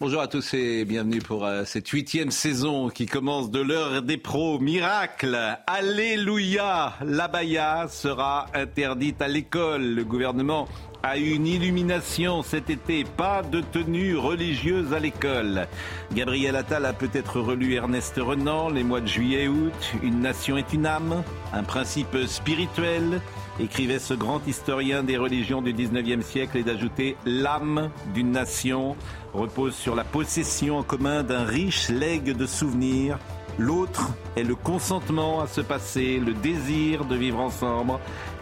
Bonjour à tous et bienvenue pour euh, cette huitième saison qui commence de l'heure des pros. Miracle, alléluia, l'abaya sera interdite à l'école. Le gouvernement a une illumination cet été. Pas de tenue religieuse à l'école. Gabriel Attal a peut-être relu Ernest Renan, les mois de juillet et août. Une nation est une âme, un principe spirituel, écrivait ce grand historien des religions du 19e siècle et d'ajouter l'âme d'une nation repose sur la possession en commun d'un riche legs de souvenirs. L'autre est le consentement à se passer, le désir de vivre ensemble,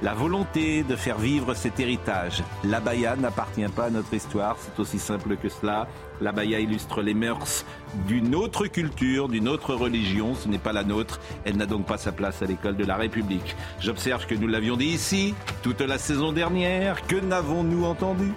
la volonté de faire vivre cet héritage. L'abaya n'appartient pas à notre histoire, c'est aussi simple que cela. L'abaya illustre les mœurs d'une autre culture, d'une autre religion, ce n'est pas la nôtre, elle n'a donc pas sa place à l'école de la République. J'observe que nous l'avions dit ici, toute la saison dernière, que n'avons-nous entendu?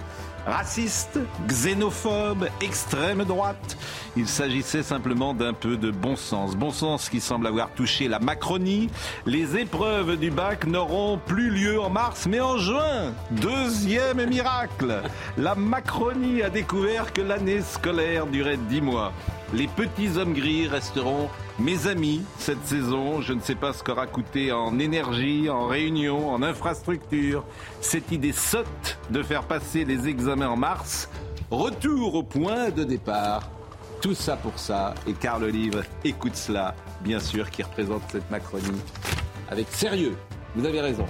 Raciste, xénophobe, extrême droite. Il s'agissait simplement d'un peu de bon sens. Bon sens qui semble avoir touché la Macronie. Les épreuves du bac n'auront plus lieu en mars, mais en juin. Deuxième miracle. La Macronie a découvert que l'année scolaire durait dix mois. Les petits hommes gris resteront mes amis cette saison. Je ne sais pas ce qu'aura coûté en énergie, en réunion, en infrastructure. Cette idée sotte de faire passer les examens en mars. Retour au point de départ. Tout ça pour ça. Et Carl Livre écoute cela, bien sûr, qui représente cette Macronie avec sérieux. Vous avez raison.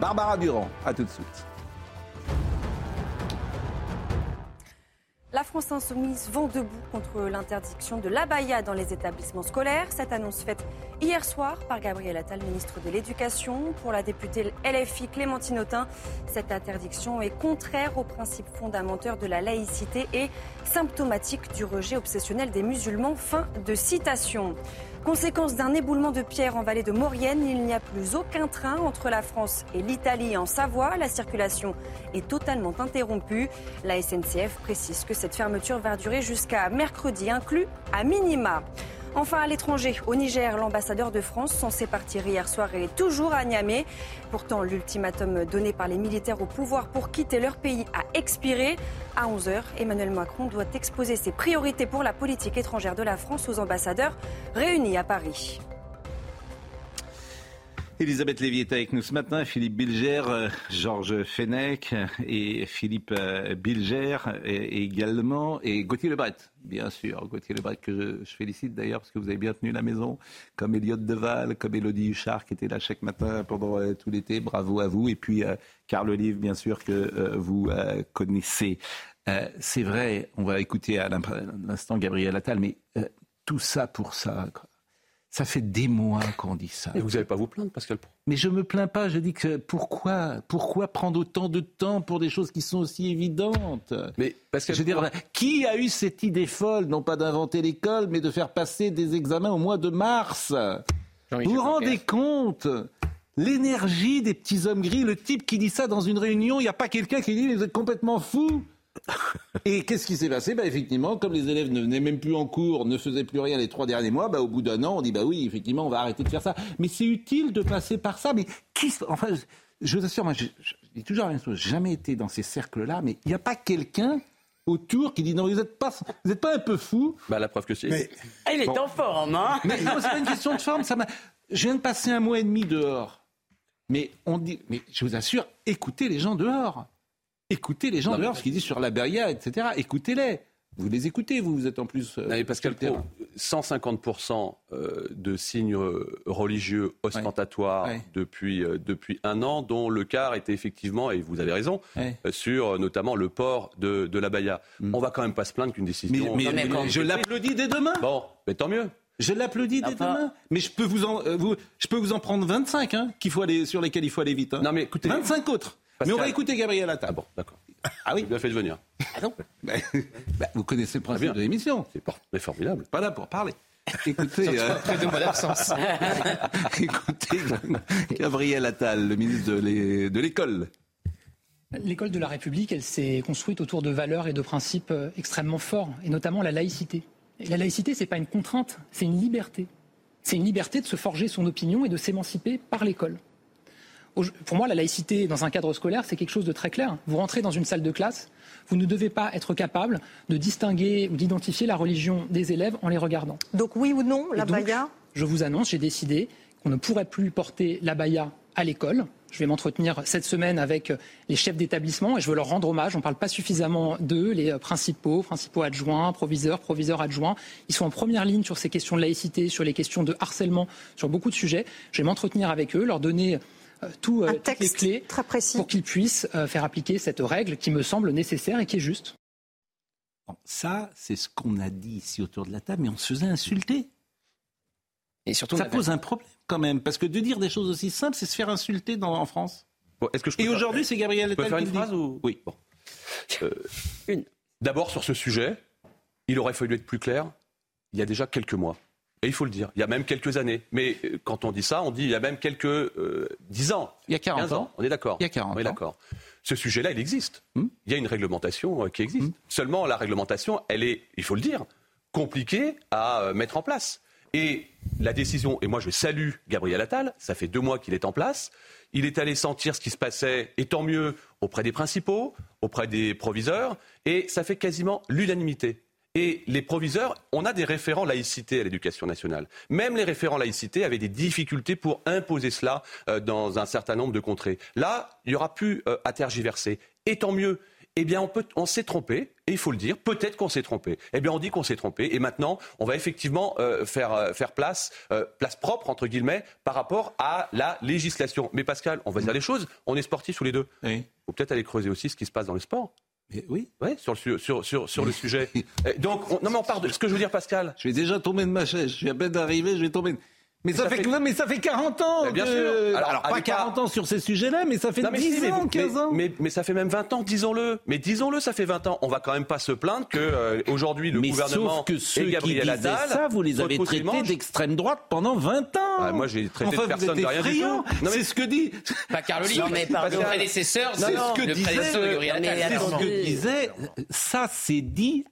Barbara Durand, à tout de suite. La France insoumise vend debout contre l'interdiction de l'abaya dans les établissements scolaires. Cette annonce faite hier soir par Gabriel Attal, ministre de l'Éducation. Pour la députée LFI Clémentine Autain, cette interdiction est contraire aux principes fondamentaux de la laïcité et symptomatique du rejet obsessionnel des musulmans. Fin de citation. Conséquence d'un éboulement de pierre en vallée de Maurienne, il n'y a plus aucun train entre la France et l'Italie en Savoie. La circulation est totalement interrompue. La SNCF précise que cette fermeture va durer jusqu'à mercredi inclus à minima. Enfin, à l'étranger, au Niger, l'ambassadeur de France, censé partir hier soir, est toujours à Niamey. Pourtant, l'ultimatum donné par les militaires au pouvoir pour quitter leur pays a expiré. À 11h, Emmanuel Macron doit exposer ses priorités pour la politique étrangère de la France aux ambassadeurs réunis à Paris. Elisabeth Lévy est avec nous ce matin, Philippe Bilger, euh, Georges Fenech et Philippe euh, Bilger également, et Gauthier Lebret, bien sûr. Gauthier Lebret que je, félicite d'ailleurs parce que vous avez bien tenu la maison, comme Elliot Deval, comme Elodie Huchard qui était là chaque matin pendant euh, tout l'été. Bravo à vous. Et puis Carl Olive, bien sûr, que vous connaissez. C'est vrai, on va écouter à l'instant Gabriel Attal, mais tout ça pour ça. Ça fait des mois qu'on dit ça. Et vous n'allez pas vous plaindre, Pascal Mais je me plains pas. Je dis que pourquoi, pourquoi prendre autant de temps pour des choses qui sont aussi évidentes? Mais Pascal, je veux dire, qui a eu cette idée folle, non pas d'inventer l'école, mais de faire passer des examens au mois de mars? Vous vous rendez compte? L'énergie des petits hommes gris, le type qui dit ça dans une réunion, il n'y a pas quelqu'un qui dit vous êtes complètement fou et qu'est-ce qui s'est passé? Bah, Effectivement, comme les élèves ne venaient même plus en cours, ne faisaient plus rien les trois derniers mois, bah, au bout d'un an, on dit bah oui, effectivement, on va arrêter de faire ça. Mais c'est utile de passer par ça. Mais qui, enfin, je vous assure, moi, je, dis toujours la même chose. Jamais été dans ces cercles-là, mais il n'y a pas quelqu'un autour qui dit non, vous n'êtes pas, vous êtes pas un peu fou. Bah la preuve que c'est. Mais... Ah, il est en forme, hein Mais non, c'est pas une question de forme. Ça je viens de passer un mois et demi dehors. Mais on dit, mais je vous assure, écoutez les gens dehors. Écoutez les gens dehors, ce qu'ils disent sur la Beria, etc. Écoutez-les. Vous les écoutez, vous, vous êtes en plus. Euh, non, Pascal Pro, 150% euh, de signes euh, religieux ostentatoires Depuis, depuis un an, dont le quart était effectivement, et vous avez raison, sur notamment le port de, de la Baïa. Mm. On va quand même pas se plaindre qu'une décision. Mais, je l'applaudis dès demain. Bon, mais tant mieux. Je l'applaudis dès demain. Mais je peux vous en, vous, je peux vous en prendre 25 hein, qu'il faut aller, sur lesquels il faut aller vite. Hein. Non mais écoutez, 25 autres. Mais on va écouter Gabriel Attal. Ah bon, d'accord. Ah oui Vous l'avez fait venir. Ah non bah, bah, Vous connaissez le principe de l'émission. C'est formidable. Pas là pour parler. Écoutez, euh... Écoutez, Gabriel Attal, le ministre de l'école. L'école de la République, elle s'est construite autour de valeurs et de principes euh, extrêmement forts, et notamment la laïcité. Et la laïcité, ce n'est pas une contrainte, c'est une liberté. C'est une liberté de se forger son opinion et de s'émanciper par l'école. Pour moi, la laïcité dans un cadre scolaire, c'est quelque chose de très clair. Vous rentrez dans une salle de classe, vous ne devez pas être capable de distinguer ou d'identifier la religion des élèves en les regardant. Donc oui ou non, la baya Je vous annonce, j'ai décidé qu'on ne pourrait plus porter la baya à l'école. Je vais m'entretenir cette semaine avec les chefs d'établissement et je veux leur rendre hommage. On ne parle pas suffisamment d'eux, les principaux, principaux adjoints, proviseurs, proviseurs adjoints. Ils sont en première ligne sur ces questions de laïcité, sur les questions de harcèlement, sur beaucoup de sujets. Je vais m'entretenir avec eux, leur donner euh, tout, euh, toutes les clés très précis. pour qu'ils puissent euh, faire appliquer cette règle qui me semble nécessaire et qui est juste. ça, c'est ce qu'on a dit ici autour de la table, mais on se faisait insulter. Et surtout, ça pose un problème quand même, parce que de dire des choses aussi simples, c'est se faire insulter dans, en France. est-ce que je Et aujourd'hui, c'est Gabriel Attal qui faire une phrase ou... Oui. Bon. une. D'abord, sur ce sujet, il aurait fallu être plus clair il y a déjà quelques mois. Et il faut le dire, il y a même quelques années. Mais quand on dit ça, on dit il y a même quelques euh, 10 ans. Il y a 40 ans. On est d'accord. Il y a 40 on est d'accord. Ce sujet-là, il existe. Hmm il y a une réglementation euh, qui existe. Hmm Seulement, la réglementation, elle est, il faut le dire, compliquée à euh, mettre en place. Et la décision, et moi je salue Gabriel Attal, ça fait deux mois qu'il est en place, il est allé sentir ce qui se passait, et tant mieux, auprès des principaux, auprès des proviseurs, et ça fait quasiment l'unanimité. Et les proviseurs, on a des référents laïcité à l'éducation nationale. Même les référents laïcité avaient des difficultés pour imposer cela euh, dans un certain nombre de contrées. Là, il n'y aura plus euh, à tergiverser. Et tant mieux eh bien, on, peut, on s'est trompé, et il faut le dire, peut-être qu'on s'est trompé. Eh bien, on dit qu'on s'est trompé, et maintenant, on va effectivement euh, faire, euh, faire place, euh, place propre, entre guillemets, par rapport à la législation. Mais Pascal, on va dire les choses, on est sportifs tous les deux. Il faut peut-être aller creuser aussi ce qui se passe dans le sport. Oui. Ouais, sur le, sur, sur, sur le sujet. Donc, on, non, mais on part de ce que je veux dire, Pascal. Je vais déjà tomber de ma chaise. Je suis à peine d'arriver, je vais tomber. Mais, ça, fait, Non, mais ça fait 40 ans. Mais bien que... sûr. Alors, pas 40 ans sur ces sujets-là, mais ça fait non, mais 10 si, ans, mais, 15 ans. Mais, mais, ça fait même 20 ans, disons-le. Mais disons-le, ça fait 20 ans. On va quand même pas se plaindre que euh, aujourd'hui le mais gouvernement sauf que ceux et Gabriel qui disaient Attal ça, vous les avez traités d'extrême droite pendant 20 ans. Ah, moi, j'ai traité enfin, de personne vous de rien du tout. C'est ce que dit. Pas Carloli, non, mais par le prédécesseur, c'est ce que disait. Ça, c'est dit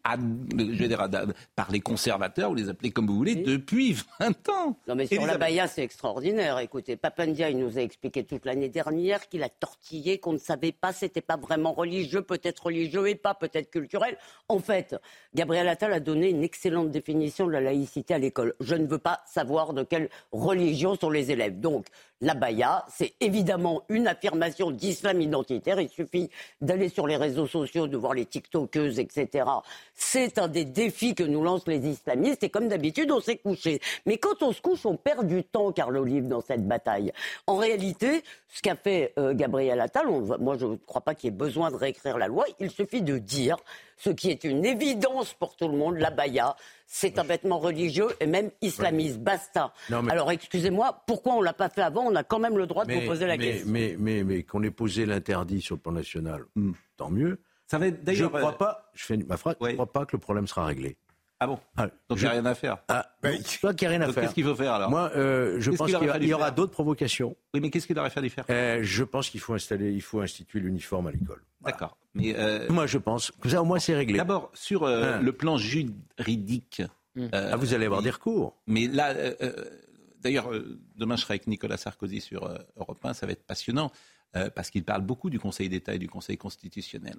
par les conservateurs, vous les appelez comme vous voulez, depuis 20 ans. Sur la Baïa, c'est extraordinaire. Écoutez, Papandia, il nous a expliqué toute l'année dernière qu'il a tortillé, qu'on ne savait pas, c'était pas vraiment religieux, peut-être religieux et pas, peut-être culturel. En fait, Gabriel Attal a donné une excellente définition de la laïcité à l'école. Je ne veux pas savoir de quelle religion sont les élèves. Donc, la baya, c'est évidemment une affirmation d'islam identitaire. Il suffit d'aller sur les réseaux sociaux, de voir les TikTokeuses, etc. C'est un des défis que nous lancent les islamistes. Et comme d'habitude, on s'est couché. Mais quand on se couche, on perd du temps, Carl Olive, dans cette bataille. En réalité, ce qu'a fait euh, Gabriel Attal, on moi je ne crois pas qu'il y ait besoin de réécrire la loi. Il suffit de dire ce qui est une évidence pour tout le monde, la baya, c'est un vêtement religieux et même islamiste. Basta. Non, mais... Alors excusez-moi, pourquoi on l'a pas fait avant? On a quand même le droit de mais, vous poser la mais, question. Mais, mais, mais qu'on ait posé l'interdit sur le plan national, Hmm. tant mieux. Ça va être Je ne crois pas, je fais ma phrase, je Oui. crois pas que le problème sera réglé. Ah bon Ah, Donc il je- n'y a rien à faire. Ah, je crois qu'il n'y a rien à Donc faire. qu'est-ce qu'il faut faire alors Moi, euh, je Qu'est-ce pense qu'il y, aura d'autres provocations. Oui, mais qu'est-ce qu'il aurait fallu faire Euh, je pense qu'il faut installer, il faut instituer l'uniforme à l'école. D'accord. Mais euh, Moi, je pense que ça, au moins, c'est réglé. d'abord sur euh, Hein. le plan juridique. euh, Ah, vous allez avoir des recours. Mais là, d'ailleurs, euh, demain je serai avec Nicolas Sarkozy sur euh, Europe 1, ça va être passionnant, euh, parce qu'il parle beaucoup du Conseil d'État et du Conseil constitutionnel.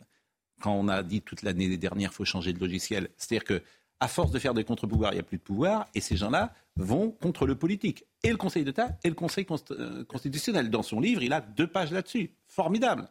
Quand on a dit toute l'année dernière, il faut changer de logiciel, c'est-à-dire que à force de faire des contre-pouvoirs, il n'y a plus de pouvoir, et ces gens-là vont contre le politique. Et le Conseil d'État et le Conseil euh, constitutionnel. Dans son livre, il a deux pages là-dessus. Formidable.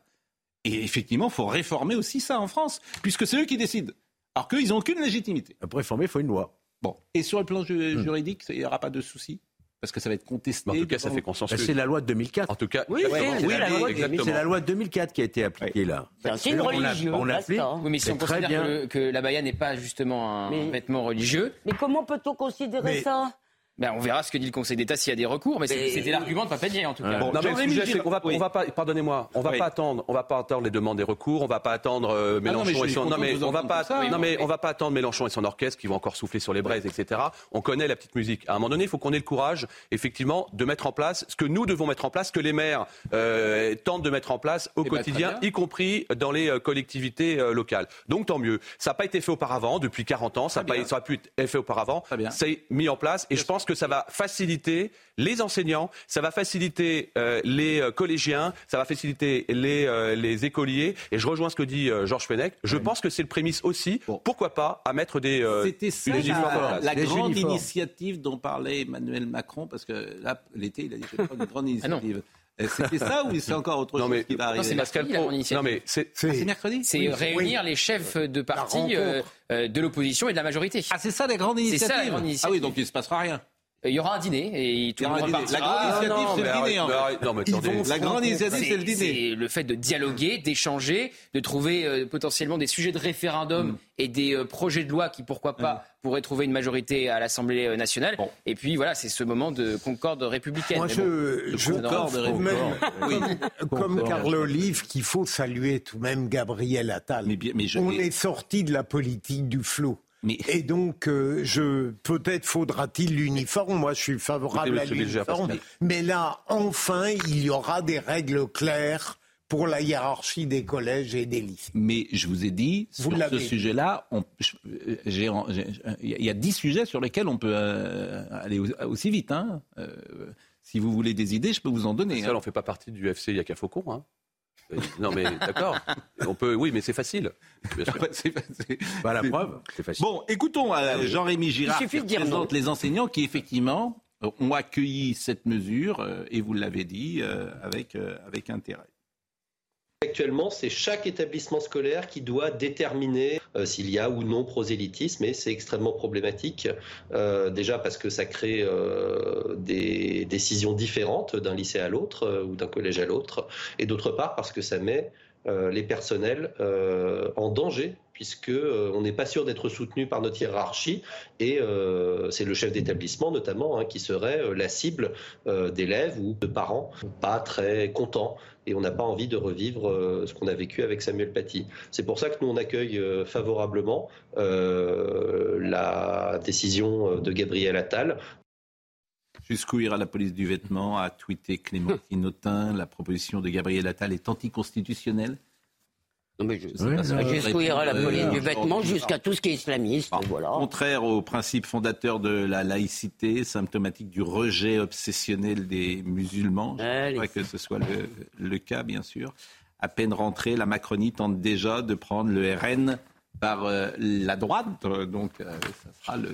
Et effectivement, il faut réformer aussi ça en France, puisque c'est eux qui décident. Alors qu'eux, ils n'ont aucune légitimité. Pour réformer, il faut une loi. Bon. Et sur le plan ju- juridique, il n'y aura pas de souci Parce que ça va être contesté. En tout cas, ça fait Ben, consensus. c'est la loi de 2004. En tout cas, Oui, exactement. oui, c'est la loi de exactement. C'est la loi de 2004 qui a été appliquée là. C'est un signe On l'a- religieux. on l'a basta. appelé. Oui, mais si on considère bien. que, le- que la baya n'est pas justement un Mais- vêtement religieux, Mais comment peut-on considérer Mais- ça? Ben, on verra ce que dit le Conseil d'État s'il y a des recours, mais Mais- c'était l'argument de Papendiaï en tout cas. non, mais le Jean-Rémy sujet, c'est Girard- qu'on va, oui. on va pas, pardonnez-moi, on va Oui. pas attendre, on va pas attendre les demandes des recours, on va pas attendre euh, Ah non, mais je Mélenchon et son, non mais on va pas, comme ça, oui, non mais on va pas attendre Mélenchon et son orchestre qui vont encore souffler sur les braises, etc. On connaît la petite musique. À un moment donné, il faut qu'on ait le courage, effectivement, de mettre en place ce que nous devons mettre en place, ce que les maires euh, tentent de mettre en place au Eh ben, quotidien, y compris dans les euh, collectivités euh, locales. Donc tant mieux. Ça n'a pas été fait auparavant depuis 40 ans, ça n'a pas, bien. ça a pu être fait auparavant. Très bien. C'est mis en place et je pense que ça va faciliter les enseignants, ça va faciliter euh, les euh, collégiens, ça va faciliter les, euh, les écoliers. Et je rejoins ce que dit euh, Georges Fenech. Je pense que c'est le prémisse aussi, Bon. pourquoi pas, à mettre des, euh, C'était ça des la, grande uniformes. initiative dont parlait Emmanuel Macron, parce que là, l'été, il a dit je prendre une grande Ah initiative. Euh, C'était ça ou c'est encore autre Non, chose mais- qui va Non, arriver? C'est Pascal Pro-. Non mais c'est Ah, c'est mercredi? C'est Oui. réunir les chefs de parti euh, de l'opposition et de la majorité. Ah, c'est ça la grande C'est initiative ça, la grande Ah oui, donc il ne se passera rien. Euh, Il y aura un dîner et tout y le monde dîner. La repartira. grande initiative, c'est le dîner, non, mais Ils attendez. vont La grande initiative, c'est le dîner. C'est le fait de dialoguer, d'échanger, de trouver euh, potentiellement des sujets de référendum Mm. et des euh, projets de loi qui, pourquoi pas, pourraient trouver une majorité à l'Assemblée nationale. Bon. Et puis voilà, c'est ce moment de concorde républicaine. Moi, Mais bon, je, je concorde, trouve même, Oui. comme, comme Carl Olive, qu'il faut saluer tout de même Gabriel Attal. Mais bien- mais je- On mais- est sorti de la politique du flot. Mais- Et donc, euh, je peut-être faudra-t-il l'uniforme. Moi, je suis favorable Écoutez, à l'uniforme. Mais là, enfin, il y aura des règles claires pour la hiérarchie des collèges et des lycées. Mais je vous ai dit, Vous sur ce sujet-là, euh, il y a dix sujets sur lesquels on peut euh, aller au- aussi vite. hein. Euh, si vous voulez des idées, je peux vous en donner. Pascal, hein. on fait pas partie du FC Yaka Faucon. Hein. Euh, Non mais d'accord. On peut, oui, mais c'est facile. Sûr. Ouais, c'est- la preuve, c'est facile. Bon, écoutons euh, Jean-Rémy Girard qui non. les enseignants qui effectivement euh, ont accueilli cette mesure et vous l'avez dit avec, avec intérêt. Actuellement, c'est chaque établissement scolaire qui doit déterminer euh, s'il y a ou non prosélytisme, et c'est extrêmement problématique. Euh, déjà parce que ça crée euh, des décisions différentes d'un lycée à l'autre ou d'un collège à l'autre, et d'autre part parce que ça met les personnels en danger puisque euh, on n'est pas sûr d'être soutenu par notre hiérarchie et euh, c'est le chef d'établissement notamment hein, qui serait euh, la cible d'élèves ou de parents pas très contents et on n'a pas envie de revivre ce qu'on a vécu avec Samuel Paty. C'est pour ça que nous on accueille favorablement la décision de Gabriel Attal Jusqu'où ira la police du vêtement a tweeté Clémentine Autain. La proposition de Gabriel Attal est anticonstitutionnelle. Jusqu'où ira la répondre, police euh, du vêtement aujourd'hui. jusqu'à tout ce qui est islamiste. Voilà. Contraire aux principes fondateurs de la laïcité, symptomatique du rejet obsessionnel des musulmans. Je ne crois pas que ce soit le, le cas, bien sûr. À peine rentrée, la Macronie tente déjà de prendre le RN par euh, la droite. Euh, Donc, euh, ça sera le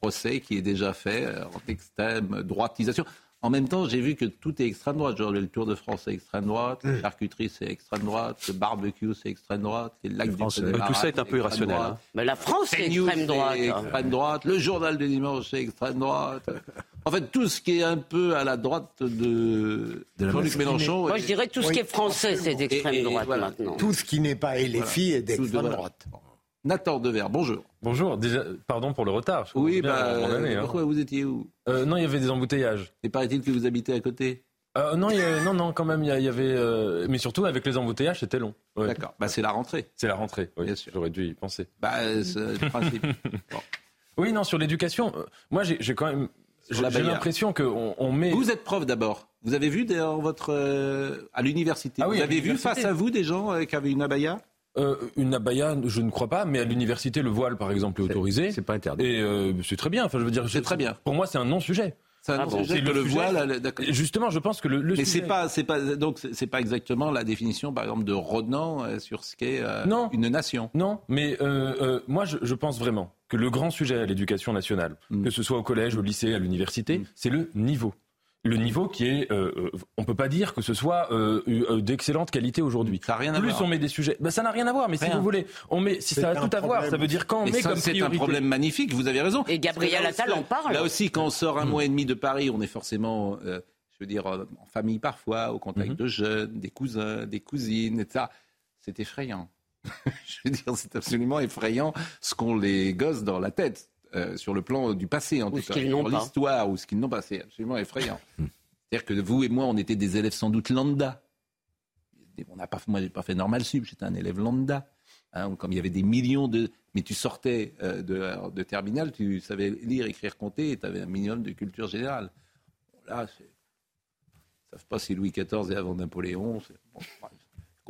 procès qui est déjà fait euh, en extrême droitisation. En même temps, j'ai vu que tout est extrême droite. Genre, le Tour de France, c'est extrême droite. La charcuterie, c'est extrême droite. Le barbecue, c'est extrême droite. Les lacs du Français. Connemara, Tout ça est un c'est peu extrême irrationnel, droite. hein. Mais la France, c'est extrême droite. c'est extrême droite. Le journal du dimanche, c'est extrême droite. En fait, tout ce qui est un peu à la droite de, Jean-Luc Mélenchon. Moi, est- je dirais tout ce qui est français, c'est d'extrême Et- et droite voilà. maintenant. Tout ce qui n'est pas LFI est d'extrême droite. Nathan Dever, bonjour. Bonjour, déjà, pardon pour le retard. je Oui, bien bah, hein. pourquoi vous étiez où? Euh, Non, il y avait des embouteillages. Et paraît-il que vous habitez à côté? Euh, non, il y a- non, non, quand même, il y, avait. euh, mais surtout, avec les embouteillages, c'était long. Ouais. D'accord. Bah, c'est la rentrée. C'est la rentrée, oui. Bien sûr. J'aurais dû y penser. Bah, c'est le principe. Bon. Oui, non, sur l'éducation, moi, j'ai quand même. J'ai l'impression qu'on on met. Vous êtes prof d'abord. Vous avez vu dans votre euh, à l'université. Ah oui, vous avez vu face à vous des gens qui avaient une abaya? Euh, une abaya, je ne crois pas, mais à l'université, le voile, par exemple, est autorisé. C'est pas interdit. Et euh, c'est très bien. Enfin, je veux dire, C'est très bien. Pour moi, c'est un non-sujet. C'est un Ah bon, sujet c'est que le le sujet. voile. Justement, je pense que le, le Mais sujet- c'est pas, c'est pas, donc c'est pas exactement la définition, par exemple, de Ronan euh, sur ce qu'est euh, Non. une nation. Non, mais euh, euh, moi, je, je pense vraiment que le grand sujet à l'éducation nationale, Mm. que ce soit au collège, au lycée, à l'université, c'est le niveau. Le niveau qui est, euh, euh, on peut pas dire que ce soit euh, euh, d'excellente qualité aujourd'hui. Ça n'a rien à Plus voir. on met des sujets, ben, ça n'a rien à voir. Mais si vous voulez, on met, si ça a tout à voir, ça veut dire quand on Mais met ça, comme c'est un problème magnifique, vous avez raison. Et Gabriel Attal aussi- en parle. Là aussi, quand on sort Mm. un mois et demi de Paris, on est forcément, euh, je veux dire, en famille parfois, au contact Mhm. de jeunes, des cousins, des cousines, etc. C'est effrayant. je veux dire, c'est absolument effrayant ce qu'ont les gosses dans la tête. Euh, sur le plan du passé, en Ou tout ce cas. Sur l'histoire, ou ce qu'ils n'ont pas. C'est absolument effrayant. C'est-à-dire que vous et moi, on était des élèves sans doute lambda. On n'a pas, moi, j'ai pas fait normal sub, j'étais un élève lambda. Hein, comme il y avait des millions de. Mais tu sortais euh, de, de terminale, tu savais lire, écrire, compter, et tu avais un minimum de culture générale. Bon, là, c'est. Ne savent pas si Louis XIV est avant Napoléon. C'est bon, bref,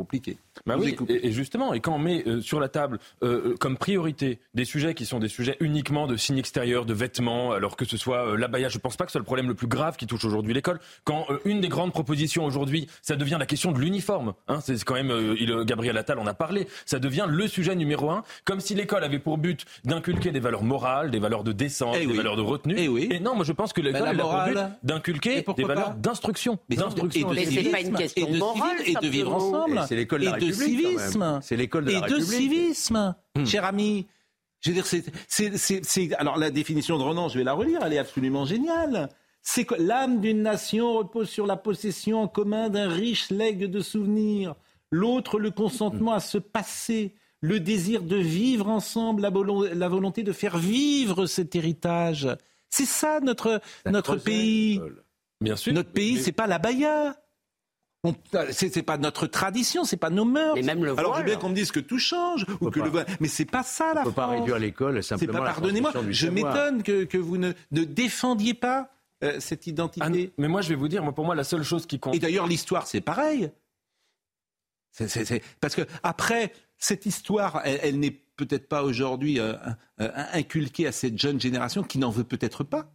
compliqué. Bah oui, et, et justement, et quand on met euh, sur la table euh, euh, comme priorité des sujets qui sont des sujets uniquement de signes extérieurs, de vêtements, alors que ce soit euh, l'abaya, je pense pas que ce soit le problème le plus grave qui touche aujourd'hui l'école. Quand euh, une des grandes propositions aujourd'hui, ça devient la question de l'uniforme. Hein, c'est quand même, il, Gabriel Attal en a parlé, ça devient le sujet numéro un, comme si l'école avait pour but d'inculquer des valeurs morales, des valeurs de décence, Eh des oui. valeur de retenue. Eh oui. Et non, moi je pense que l'école a pour but d'inculquer Et des valeurs d'instruction. Mais non, d'instruction. et de pas une question et de morale, et de vivre ensemble. C'est l'école de la Et civisme. C'est l'école de la et République. de civisme, Hmm. cher ami. Je veux dire, c'est, alors la définition de Renan, je vais la relire, elle est absolument géniale. C'est que l'âme d'une nation repose sur la possession en commun d'un riche legs de souvenirs. L'autre, le consentement à se passer, le désir de vivre ensemble, la, volon- la volonté de faire vivre cet héritage. C'est ça notre, notre pays. Bien sûr. Notre pays, c'est pas la baya. C'est pas notre tradition, c'est pas nos mœurs. Et même le Alors je veux bien qu'on me dise que tout change ou que pas. le voile, mais c'est pas ça la On ne peut pas France. réduire l'école C'est simplement pas, pardonnez-moi, je m'étonne que, que vous ne, ne défendiez pas euh, cette Ah, identité. mais moi je vais vous dire, moi, pour moi la seule chose qui compte. Et d'ailleurs, l'histoire, c'est pareil. Parce que après, cette histoire, elle, elle n'est peut-être pas aujourd'hui euh, euh, inculquée à cette jeune génération qui n'en veut peut-être pas.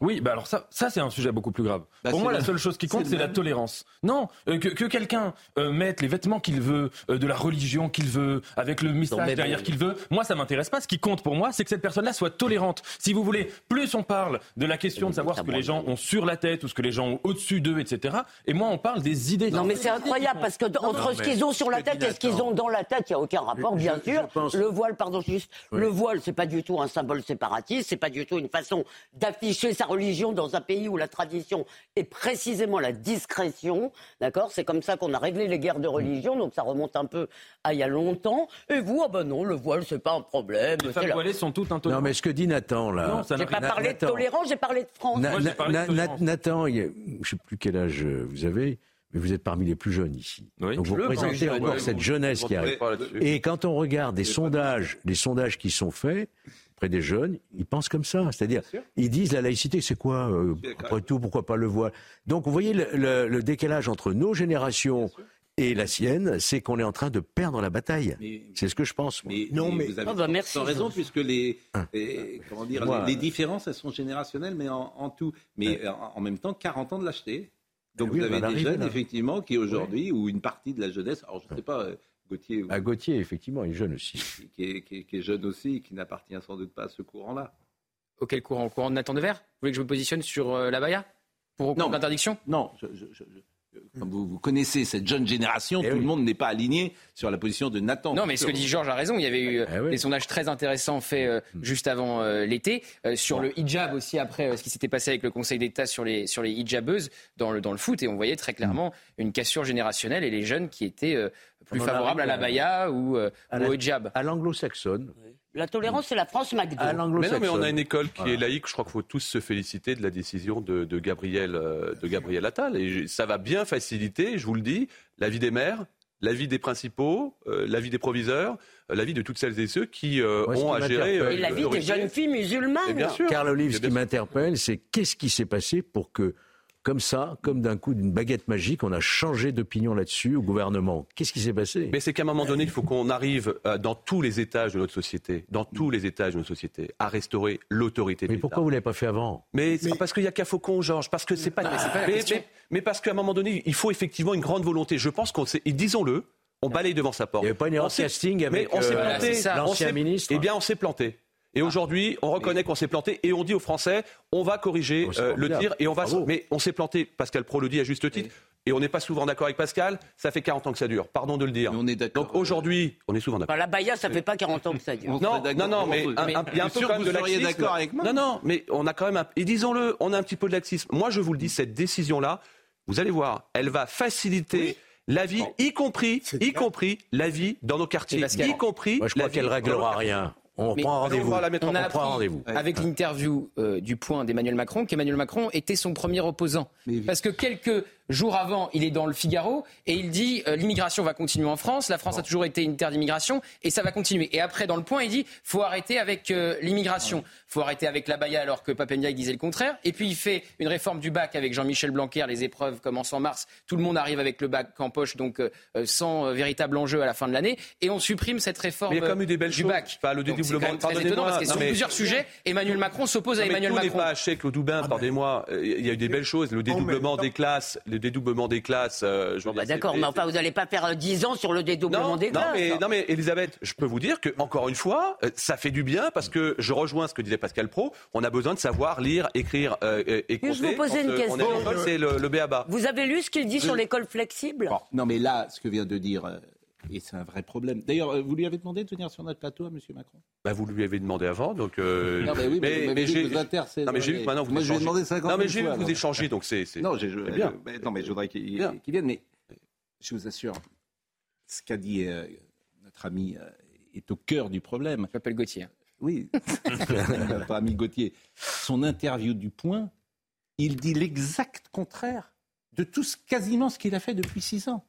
Oui, bah alors ça, ça c'est un sujet beaucoup plus grave. Bah, Pour moi, le- la seule chose qui compte, c'est la tolérance. Non, euh, que, que quelqu'un euh, mette les vêtements qu'il veut, euh, de la religion qu'il veut, avec le message derrière qu'il veut, moi, ça m'intéresse pas. Ce qui compte pour moi, c'est que cette personne-là soit tolérante. Si vous voulez, plus on parle de la question de savoir ce que les gens ont sur la tête ou ce que les gens ont au-dessus d'eux, etc. Et moi, on parle des idées. Non, mais c'est incroyable parce que entre ce qu'ils ont sur la tête et ce qu'ils ont dans la tête, il n'y a aucun rapport, bien sûr. Le voile, pardon, juste. Le voile, c'est pas du tout un symbole séparatiste, c'est pas du tout une façon d'afficher sa religion dans un pays où la tradition est précisément la discrétion. D'accord C'est comme ça qu'on a réglé les guerres de religion, donc ça remonte un peu à il y a longtemps. Et vous, ah ben non, le voile, c'est pas un problème. Les femmes voilées sont toutes intolérantes. Non, mais ce que dit Nathan, là. Non, ça n'a J'ai pas parlé de tolérance, j'ai parlé de France. Na- Moi, j'ai Na- parlé de Na- tolérance. Nathan, il a- je ne sais plus quel âge vous avez, mais vous êtes parmi les plus jeunes ici. Oui. Donc vous représentez encore cette jeunesse qui arrive. Et quand on regarde des sondages, les sondages qui sont faits auprès des jeunes, ils pensent comme ça. C'est-à-dire, ils disent la laïcité, c'est quoi euh, Après tout, pourquoi pas le voile? Donc vous voyez le, le- le décalage entre nos générations et la sienne, c'est qu'on est en train de perdre la bataille. Mais- C'est ce que je pense. moi. Mais, Non, mais- vous avez Ah bah merci, sans raison, puisque les, les- comment dire, Moi, les, les euh, différences, elles sont générationnelles, mais en, en tout. Mais euh, en, en même temps, 40 ans de lâcheté. Donc Oui, vous avez des jeunes, là. effectivement, qui aujourd'hui, ou une partie de la jeunesse, alors je ne sais pas, Gauthier, À Gauthier, effectivement, il est jeune aussi. qui, est, qui est- qui est jeune aussi, et qui n'appartient sans doute pas à ce courant-là. Auquel courant Au courant de Nathan Devers? Vous voulez que je me positionne sur euh, la Baïa? Pour au Non. d'interdiction Non, je- je- je- je- comme vous, vous connaissez cette jeune génération, Eh tout oui. le monde n'est pas aligné sur la position de Nathan. Non, mais ce que dit Georges a raison. Il y avait eu oui. des sondages très intéressants faits euh, Hmm. juste avant euh, l'été euh, sur le hijab aussi après euh, ce qui s'était passé avec le Conseil d'État sur les sur les hijabeuses dans le dans le foot et on voyait très clairement une cassure générationnelle et les jeunes qui étaient euh, plus favorables à la baya ou, euh, à ou la- au hijab. À l'anglo-saxonne. La tolérance, c'est la France McDo. Mais non, mais on a une école qui Voilà. est laïque. Je crois qu'il faut tous se féliciter de la décision de, de Gabriel, euh, de Gabriel Attal. Et ça va bien faciliter, je vous le dis, la vie des maires, la vie des principaux, euh, la vie des proviseurs, euh, la vie de toutes celles et ceux qui euh, Moi, ont qui à gérer. Et la vie des jeunes filles musulmanes. Bien sûr. Carl Olive, ce qui m'interpelle, c'est qu'est-ce qui s'est passé pour que, comme ça, comme d'un coup d'une baguette magique, on a changé d'opinion là-dessus au gouvernement Qu'est-ce qui s'est passé? Mais c'est qu'à un moment donné, il faut qu'on arrive euh, dans tous les étages de notre société, dans tous les étages de notre société, à restaurer l'autorité Mais pourquoi vous l'avez pas fait avant? Mais, c'est pas parce qu'il y a qu'à Faucon, Georges, parce que c'est pas. mais la mais, mais- mais parce qu'à un moment donné, il faut effectivement une grande volonté. Je pense qu'on s'est, et disons-le, on balaye devant sa porte. Il n'y avait pas une erreur casting mais avec on euh, planté. l'ancien ministre Eh bien, on s'est planté. Et aujourd'hui, on reconnaît qu'on s'est planté et on dit aux Français, on va corriger Oh, euh, le tir et on va. Bravo. Mais on s'est planté. Pascal Pro le dit à juste titre. Et on n'est pas souvent d'accord avec Pascal. Ça fait 40 ans que ça dure. Pardon de le dire. Mais on est d'accord. Donc aujourd'hui, on est souvent d'accord. Enfin, la baya, ça fait pas 40 ans que ça dure. On Non, non, non, mais il y a un Bien peu quand même de vous seriez laxisme. d'accord avec moi. Non, non, mais on a quand même un. Et disons-le, on a un petit peu de laxisme. Moi, je vous le dis, cette décision-là, vous allez voir, elle va faciliter. La vie, y compris, y compris la vie dans nos quartiers, y compris. Moi, je crois qu'elle réglera rien. On Mais prend rendez-vous. On a On prend appris rendez-vous. avec l'interview euh, du point d'Emmanuel Macron qu'Emmanuel Macron était son premier opposant. Parce que quelques jours avant, il est dans le Figaro et il dit euh, l'immigration va continuer en France, la France a toujours été une terre d'immigration et ça va continuer. Et après, dans le point, il dit faut arrêter avec euh, l'immigration, faut arrêter avec la baya alors que Papendia disait le contraire. Et puis il fait une réforme du bac avec Jean-Michel Blanquer, les épreuves commencent en mars, tout le monde arrive avec le bac en poche, donc euh, sans euh, véritable enjeu à la fin de l'année. Et on supprime cette réforme Mais il y a quand même eu des belles du choses. bac. Enfin, le dédoublement- pardonnez-moi, étonnant parce que non, sur mais- plusieurs sujets, Emmanuel Macron s'oppose à Emmanuel tout n'est Macron. pas pardonnez-moi. Euh, Il y a eu des belles choses. Le dédoublement des classes, le dédoublement des classes. euh, je Bah D'accord, mais enfin, vous n'allez pas faire euh, 10 ans sur le dédoublement non, des non, classes. mais, non, mais Elisabeth, je peux vous dire que encore une fois, euh, ça fait du bien parce que je rejoins ce que disait Pascal Pro. On a besoin de savoir lire, écrire euh, euh, et compter. vous poser une euh, question C'est le. Vous avez lu ce qu'il dit sur l'école flexible? Bon, non, mais là, ce que vient de dire, euh, et c'est un vrai problème. D'ailleurs, euh, vous lui avez demandé de venir sur notre plateau à M. Macron? Bah, vous lui avez demandé avant, donc. euh, Non, mais oui, mais non, mais j'ai vu que maintenant vous Moi, échangez. demandé 50 Non, mais 000 j'ai vu que vous échangez, donc c'est. Non, je, bien. euh, mais non, mais je voudrais qu'il vienne. Mais je vous assure, ce qu'a dit euh, notre ami euh, est au cœur du problème. Je m'appelle Gauthier. Oui, pas ami Gauthier. Son interview du Point, il dit l'exact contraire de tout ce, quasiment ce qu'il a fait depuis six ans.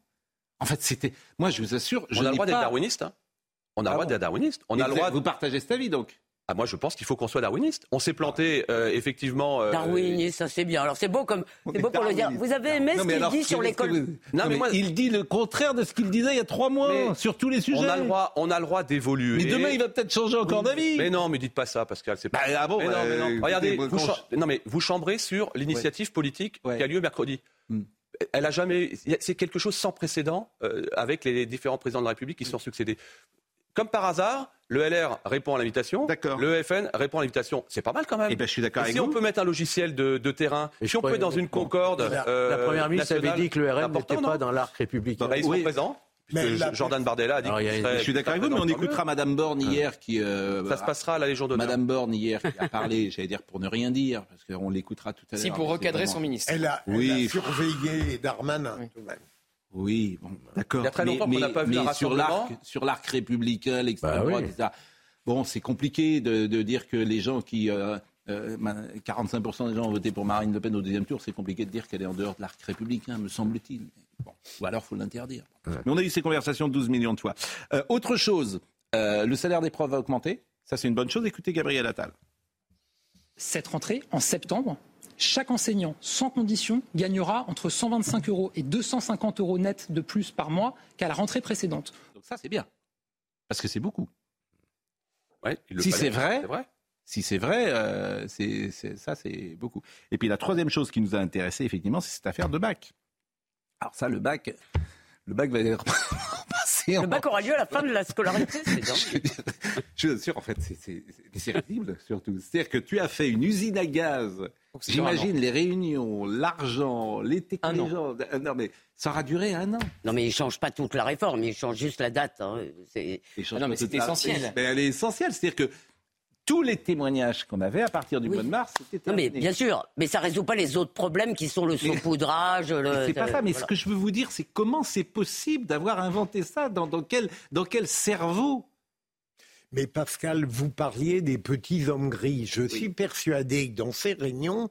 En fait, c'était. Moi, je vous assure, je On a le droit d'être pas- darwiniste. hein. On a Ah le droit bon d'être darwiniste. On Mais a le vous- droit. Vous partagez cet avis, donc Ah, moi, je pense qu'il faut qu'on soit darwiniste. On s'est planté, euh, effectivement. euh, Darwin, ça c'est bien. Alors c'est beau comme c'est beau pour le dire. Vous avez aimé Non, ce qu'il dit sur l'école vous- Non, Non, mais mais moi- il dit le contraire de ce qu'il disait il y a trois mois Mais sur tous les sujets. On a le droit, on a le droit d'évoluer. Mais demain, il va peut-être changer encore d'avis. Mais non, mais dites pas ça, Pascal. C'est pas. Bah, ah bon, mais non, bah, mais non. Regardez, vous, non, mais vous chambrez sur l'initiative politique Ouais. qui a lieu mercredi. Hmm. Elle a jamais. C'est quelque chose sans précédent euh, avec les différents présidents de la République qui se sont succédés. Comme par hasard, le LR répond à l'invitation. D'accord. Le FN répond à l'invitation. C'est pas mal quand même. Eh ben, je suis d'accord Et avec si on peut mettre un logiciel de, de terrain, Et si on peut croyais- dans une concorde. La, euh, la première ministre avait dit que le RN important, n'était pas dans l'arc républicain. Bah, ils sont Oui. présents. Mais la- Jordan Bardella a dit Alors, a serait- Je suis d'accord avec vous, mais on écoutera Madame Borne hier qui. euh, Ça se passera à la Légion d'honneur. Madame Borne hier qui a parlé, j'allais dire pour ne rien dire, parce qu'on l'écoutera tout à l'heure. Si pour recadrer vraiment- son ministre. Elle a, elle Oui. a surveillé Darmanin. tout de même. Oui, bon, d'accord. Il y a très Mais- longtemps qu'on n'a pas vu mais sur l'arc, sur l'arc républicain, l'extrême Bah oui. droite, etc. Bon, c'est compliqué de, de dire que les gens qui euh, euh, ma- 45% des gens ont voté pour Marine Le Pen au deuxième tour, c'est compliqué de dire qu'elle est en dehors de l'arc républicain, me semble-t-il. Bon, ou alors faut l'interdire. Mais on a eu ces conversations 12 millions de fois. Euh, autre chose, euh, le salaire des profs va augmenter. Ça, c'est une bonne chose. Écoutez Gabriel Attal. Cette rentrée, en septembre, chaque enseignant, sans condition, gagnera entre 125 euros et 250 euros net de plus par mois qu'à la rentrée précédente. Donc ça, c'est bien. Parce que c'est beaucoup. Ouais, il Si c'est vrai, C'est vrai. Si c'est vrai, euh, ça c'est beaucoup. Et puis la troisième chose qui nous a intéressé effectivement, c'est cette affaire de bac. Alors ça, le bac, le bac va être repassé en- Le bac aura lieu à la fin de la scolarité. c'est dingue. je vous assure, en fait, c'est, risible surtout. C'est-à-dire que tu as fait une usine à gaz. J'imagine les réunions, l'argent, les an. gens. euh, Non mais ça aura duré un an. Non mais il change pas toute la réforme, il change juste la date. hein. C'est- Ah non, mais c'est essentiel. Mais elle est essentielle. C'est-à-dire que tous les témoignages qu'on avait à partir du Oui. mois de mars, c'était Non mais bien sûr, mais ça résout pas les autres problèmes qui sont le saupoudrage. le- C'est pas ça, mais voilà. ce que je veux vous dire, c'est comment c'est possible d'avoir inventé ça dans, dans quel, dans quel cerveau? Mais Pascal, vous parliez des petits hommes gris. Je suis persuadé que dans ces réunions,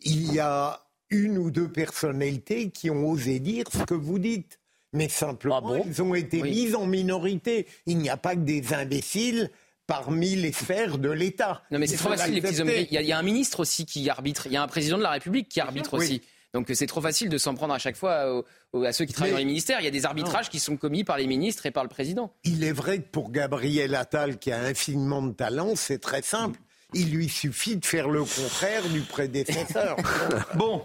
il y a une ou deux personnalités qui ont osé dire ce que vous dites. Mais simplement, Ah bon? ils ont été Oui. mis en minorité. Il n'y a pas que des imbéciles parmi les sphères de l'État. Non, mais c'est Il trop facile, les petits hommes gris. Il y, a, il y a un ministre aussi qui arbitre. Il y a un président de la République qui arbitre Oui. aussi. Donc euh, c'est trop facile de s'en prendre à chaque fois à ceux qui travaillent Mais- dans les ministères. Il y a des arbitrages qui sont commis par les ministres et par le président. Il est vrai que pour Gabriel Attal, qui a infiniment de talent, c'est très simple. Il lui suffit de faire le contraire du prédécesseur. Bon,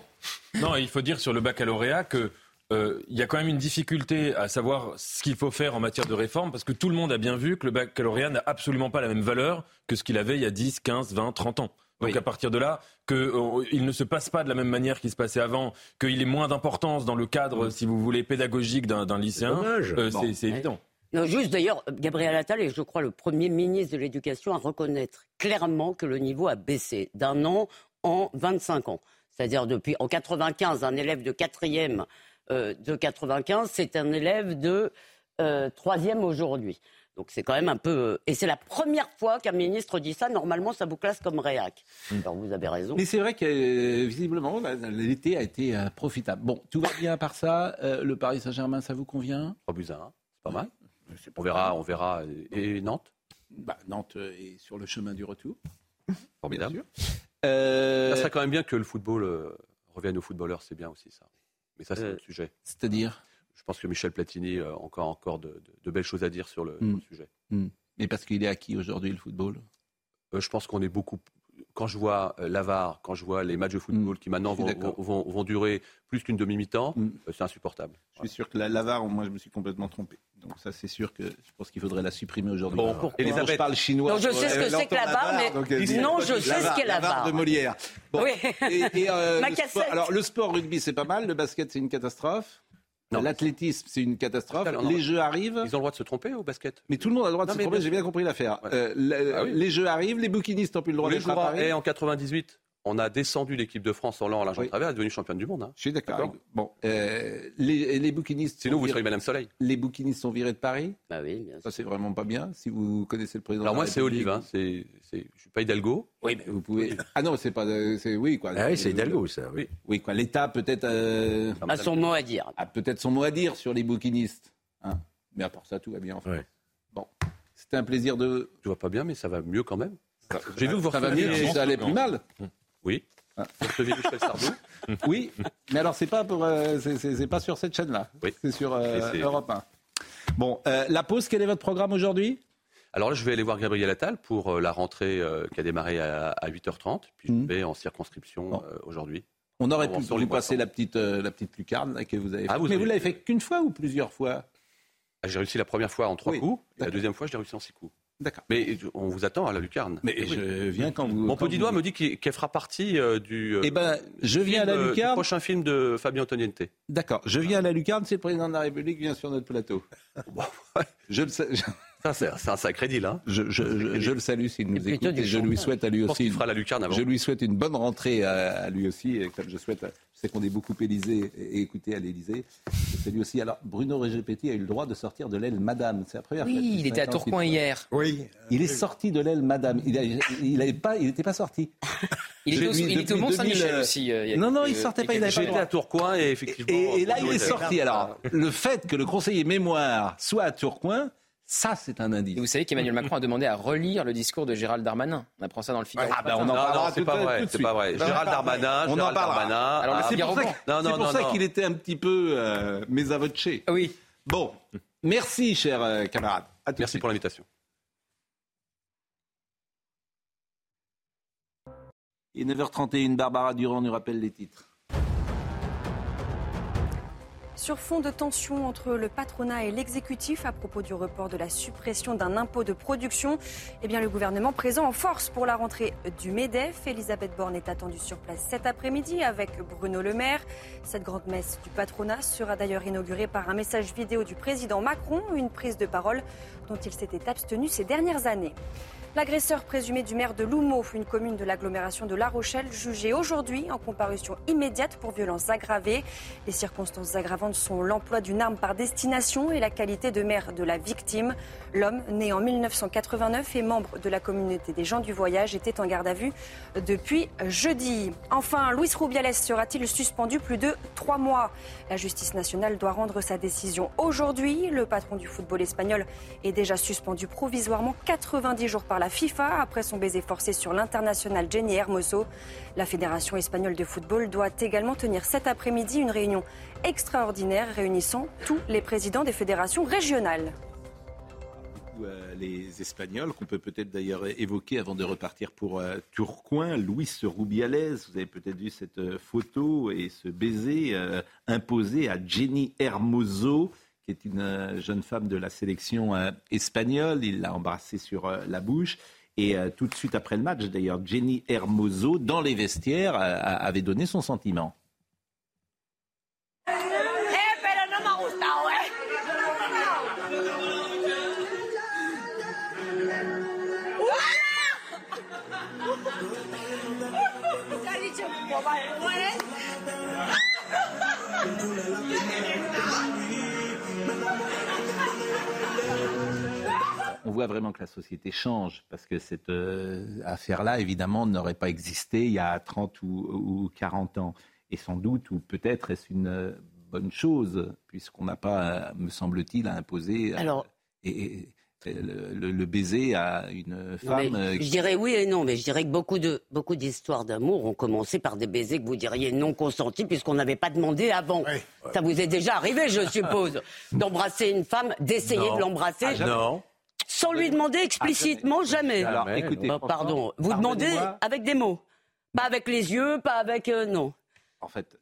Non, il faut dire sur le baccalauréat que euh, il y a quand même une difficulté à savoir ce qu'il faut faire en matière de réforme, parce que tout le monde a bien vu que le baccalauréat n'a absolument pas la même valeur que ce qu'il avait il y a 10, 15, 20, 30 ans. Donc Oui. à partir de là, qu'il ne se passe pas de la même manière qu'il se passait avant, qu'il ait moins d'importance dans le cadre, si vous voulez, pédagogique d'un lycéen, euh, Bon. c'est c'est évident. Non, juste d'ailleurs, Gabriel Attal est, je crois, le premier ministre de l'Éducation à reconnaître clairement que le niveau a baissé d'un an en 25 ans. C'est-à-dire depuis en 95, un élève de quatrième euh, de 95, c'est un élève de troisième aujourd'hui. Donc c'est quand même un peu. Et c'est la première fois qu'un ministre dit ça. Normalement, ça vous classe comme réac. Hmm. Alors vous avez raison. Mais c'est vrai que visiblement, l'été a été profitable. Bon, tout va bien à part ça. le Paris Saint-Germain, ça vous convient? 3 buts à 1, c'est pas mal. On verra, on verra. Et Nantes? Bah, Nantes est sur le chemin du retour. Formidable. Euh... Ça serait quand même bien que le football euh, revienne aux footballeurs, c'est bien aussi ça. Mais ça, c'est euh, sujet. C'est-à-dire Je pense que Michel Platini a encore, encore de, belles choses à dire sur le, hmm. sujet. Hmm. Mais parce qu'il est acquis aujourd'hui, le football? Euh, Je pense qu'on est beaucoup quand je vois euh, l'avare, quand je vois les matchs de football mm. qui maintenant vont, durer plus qu'une demi-mi-temps, mm. euh, c'est insupportable. Je suis sûr que l'avare, moi je me suis complètement trompé. Donc ça c'est sûr que je pense qu'il faudrait la supprimer aujourd'hui. Bon, Elisabeth, je parle chinois. Non, je sais ce que c'est que l'avare, mais euh, non, je sais ce qu'est l'avare. de Molière. oui. et, alors le sport rugby c'est pas mal, le basket c'est une catastrophe. L'athlétisme, c'est une catastrophe. Les jeux arrivent. Ils ont le droit de se tromper au basket Mais tout le monde a le droit de se tromper, j'ai bien compris l'affaire. Euh, ah les jeux arrivent, les bouquinistes n'ont plus le droit d'être à Paris. Et en 98, on a descendu l'équipe de France en l'an à l'argent de travers, elle est devenue championne du monde. Hein. Je suis d'accord. Bon, euh, les, les, bouquinistes. Sinon, vous seriez Madame Soleil. Les bouquinistes sont virés de Paris? Bah oui, bien sûr. Ça, c'est vraiment pas bien. Si vous connaissez le président. Alors, moi, c'est Olive. Hein. C'est, je suis pas Hidalgo. Oui, mais vous pouvez. Ah non, c'est pas. C'est, oui, quoi. Ah oui, c'est Hidalgo, ça. Oui, oui quoi. L'État, peut-être. Euh, a son mot à dire. A peut-être son mot à dire sur les bouquinistes. Hein. Mais à part ça, tout va bien en France. Bon. C'était un plaisir de. Tu vois pas bien, mais ça va mieux quand même. J'ai vu vous Ça va mieux, ça allait plus mal. Oui. Ah. oui, mais alors c'est pas pour, euh, c'est pas sur cette chaîne-là. C'est sur euh, Europe 1. Bon, euh, la pause, quel est votre programme aujourd'hui? Alors là, je vais aller voir Gabriel Attal pour la rentrée qui a démarré à, 8h30. Puis je mmh. vais en circonscription aujourd'hui. On aurait pu lui passer la petite, la petite lucarne que vous avez ah, Mais vous l'avez fait qu'une fois ou plusieurs fois? Ah, J'ai réussi la première fois en trois coups. Et la deuxième fois, je l'ai réussi en six coups. D'accord. Mais on vous attend à la lucarne. Mais je viens quand vous. Mon petit doigt me dit qu'elle fera partie euh, du. eh ben, je viens à la euh, lucarne. prochain film de Fabien Antoniente. D'accord. Je viens à la lucarne, c'est le président de la République qui vient sur notre plateau. je le sais. C'est un sacré deal. Hein. Je, le salue s'il nous écoute et je lui souhaite à lui aussi. fera la lucarne avant. Je lui souhaite une bonne rentrée à, lui aussi. Et comme je souhaite, je sais qu'on est beaucoup Élysée et écouté à l'Élysée. Je salue aussi. Alors, Bruno Régépéty a eu le droit de sortir de l'aile Madame. C'est la première oui, fois. Oui, il était à Tourcoing hier. Oui. Il est sorti de l'aile Madame. Il n'était pas, il pas sorti. Il, était au, Mont Saint-Michel aussi. Euh, non, non, il sortait pas. Il J'étais à Tourcoing et effectivement. Et, là, il est sorti. Alors, le fait que le conseiller mémoire soit à Tourcoing ça, c'est un indice. vous savez qu'Emmanuel Macron a demandé à relire le discours de Gérald Darmanin. On apprend ça dans le Figaro. Ah bah on en parlera. c'est pas vrai. C'est pas vrai. Gérald Darmanin. On en parlera. Alors c'est pour ça, qu'il était un petit peu euh, Oui. Bon, merci, cher euh, camarade. Merci pour l'invitation. Et 9h31, Barbara Durand nous rappelle les titres. Sur fond de tension entre le patronat et l'exécutif à propos du report de la suppression d'un impôt de production, eh le gouvernement présent en force pour la rentrée du MEDEF. Elisabeth Borne est attendue sur place cet après-midi avec Bruno Le Maire. Cette grande messe du patronat sera d'ailleurs inaugurée par un message vidéo du président Macron, une prise de parole dont il s'était abstenu ces dernières années. L'agresseur présumé du maire de Loumeau, une commune de l'agglomération de La Rochelle, jugé aujourd'hui en comparution immédiate pour violences aggravées. Les circonstances aggravantes sont l'emploi d'une arme par destination et la qualité de maire de la victime. L'homme, né en 1989 et membre de la communauté des gens du voyage, était en garde à vue depuis jeudi. Enfin, Luis Rubiales sera-t-il suspendu plus de trois mois? La justice nationale doit rendre sa décision aujourd'hui. Le patron du football espagnol est déjà suspendu provisoirement 90 jours par la FIFA après son baiser forcé sur l'international Jenny Hermoso. La Fédération espagnole de football doit également tenir cet après-midi une réunion extraordinaire réunissant tous les présidents des fédérations régionales euh, les Espagnols, qu'on peut peut-être d'ailleurs évoquer avant de repartir pour euh, Tourcoing. Luis Rubiales, vous avez peut-être vu cette euh, photo et ce baiser imposé à Jenny Hermoso, qui est une euh, jeune femme de la sélection euh, espagnole. Il l'a embrassée sur euh, la bouche. Et tout de suite après le match, d'ailleurs, Jenny Hermoso, dans les vestiaires, avait donné son sentiment. Voit vraiment que la société change, parce que cette euh, affaire-là, évidemment, n'aurait pas existé il y a 30 ou, 40 ans. Et sans doute, ou peut-être est-ce une euh, bonne chose, puisqu'on n'a pas, me semble-t-il, à imposer. Alors... et, le, baiser à une femme. Euh, je dirais oui et non, mais je dirais que beaucoup de beaucoup d'histoires d'amour ont commencé par des baisers que vous diriez non consentis puisqu'on n'avait pas demandé avant. Ça vous est déjà arrivé, je suppose, d'embrasser une femme, d'essayer de l'embrasser. Ah, non. Sans lui demander explicitement, ah, jamais. Alors, écoutez, pardon, vous demandez avec des mots, pas avec les yeux, pas avec euh, non. En fait,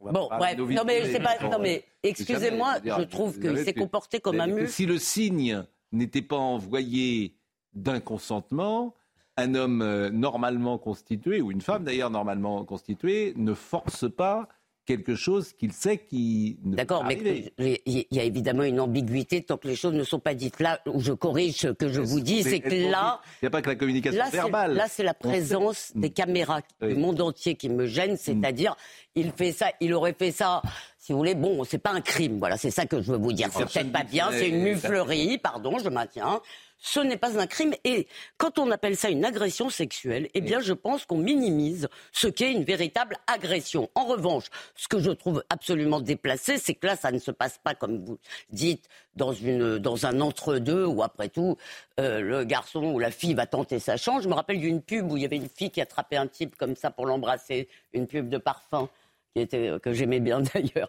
Bon, bref, non mais, pas, non mais excusez-moi, je trouve qu'il s'est comporté comme un mur. Si le signe n'était pas envoyé d'un consentement, un homme euh, normalement constitué, ou une femme d'ailleurs normalement constituée, ne force pas quelque chose qu'il sait qui ne D'accord, mais il y a évidemment une ambiguïté tant que les choses ne sont pas dites. Là où je corrige ce que je vous dis, c'est que là... Il n'y a pas que la communication verbale. Là, c'est la présence des caméras du monde entier qui me gêne, c'est-à-dire, il fait ça, il aurait fait ça si vous voulez, bon, c'est pas un crime, voilà, c'est ça que je veux vous dire. C'est peut-être pas bien, c'est une muflerie, pardon, je maintiens. Ce n'est pas un crime. Et quand on appelle ça une agression sexuelle, eh bien, je pense qu'on minimise ce qu'est une véritable agression. En revanche, ce que je trouve absolument déplacé, c'est que là, ça ne se passe pas, comme vous dites, dans, une, dans un entre-deux où, après tout, euh, le garçon ou la fille va tenter sa chance. Je me rappelle d'une pub où il y avait une fille qui attrapait un type comme ça pour l'embrasser, une pub de parfum qui était, euh, que j'aimais bien d'ailleurs.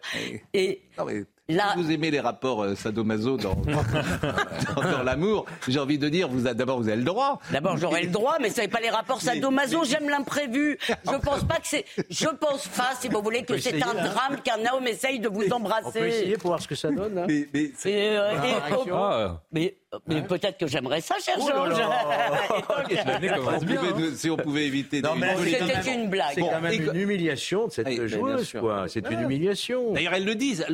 Et Là... Si vous aimez les rapports euh, sadomaso dans, dans, l'amour, j'ai envie de dire, vous d'abord vous avez le droit. D'abord j'aurais le droit, mais ce n'est pas les rapports sadomaso. J'aime l'imprévu. Je pense pas que c'est. Je pense pas, si vous voulez, que c'est un hein. drame qu'un homme essaye de vous embrasser. On peut essayer pour voir ce que ça donne. Hein. Mais, mais, euh, ah, mais, mais peut-être que j'aimerais ça, cher oh Georges. Hein. Si on pouvait éviter. C'était une blague. C'est quand même une humiliation de cette joueuse, quoi. C'est une humiliation. D'ailleurs, elles le disent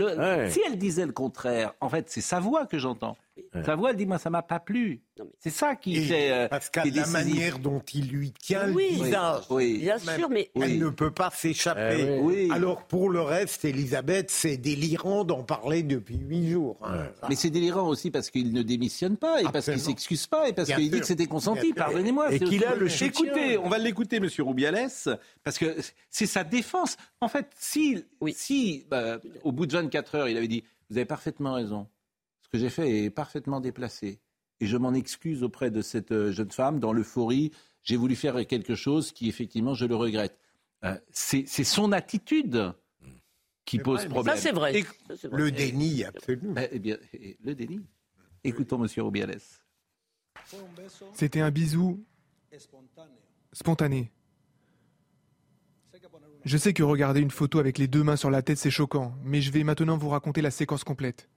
si elle disait le contraire, en fait, c'est sa voix que j'entends. Sa voix, elle dit moi, ça m'a pas plu. C'est ça qui fait. Euh, parce qu'à la manière dont il lui tient le visage, oui. bien sûr, mais elle ne peut pas s'échapper. Ah Alors pour le reste, Elisabeth, c'est délirant d'en parler depuis huit jours. Hein. Mais c'est délirant aussi parce qu'il ne démissionne pas et parce qu'il s'excuse pas et parce qu'il dit que c'était consenti. Pardonnez-moi. Et qu'il a le Écoutez, on va l'écouter, Monsieur Roubiales, parce que c'est sa défense. En fait, si, si bah, au bout de 24 heures, il avait dit vous avez parfaitement raison. Ce que j'ai fait est parfaitement déplacé. Et je m'en excuse auprès de cette euh, jeune femme. Dans l'euphorie, j'ai voulu faire quelque chose qui, effectivement, je le regrette. Euh, c'est son attitude qui pose problème. Ça, c'est vrai. Le déni, absolument. Eh, eh bien, le déni. Écoutons M. Rubiales. C'était un bisou spontané. Je sais que regarder une photo avec les deux mains sur la tête, c'est choquant, mais je vais maintenant vous raconter la séquence complète.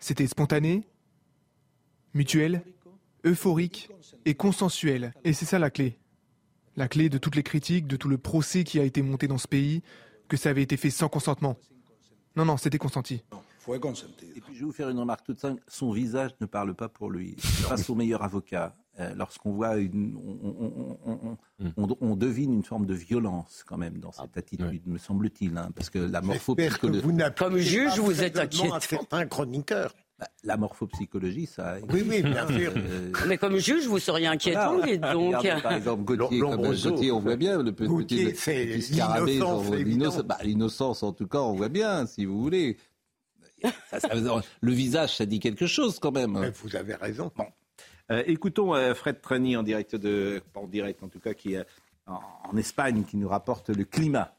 C'était spontané, mutuel, euphorique et consensuel. Et c'est ça la clé. La clé de toutes les critiques, de tout le procès qui a été monté dans ce pays, que ça avait été fait sans consentement. Non, non, c'était consenti. Et puis je vais vous faire une remarque toute simple. Son visage ne parle pas pour lui. n'est pas son meilleur avocat. Euh, lorsqu'on voit, une, on, devine une forme de violence quand même dans cette attitude, me semble-t-il, hein, parce que la morphopsychologie. Comme juge, vous êtes inquiet. Un certain chroniqueur. Bah, la morphopsychologie, ça. Oui, oui, bien sûr. Euh, Mais comme juge, vous seriez inquiétant, donc. par exemple, Gauthier, Gauthier, on voit bien le petit, petit scarabée, bah, l'innocence, en tout cas, on voit bien, si vous voulez. Le visage, ça dit quelque chose quand même. vous avez raison. Euh, écoutons euh, Fred Trani en direct de, pas en direct en tout cas, qui est en Espagne, qui nous rapporte le climat.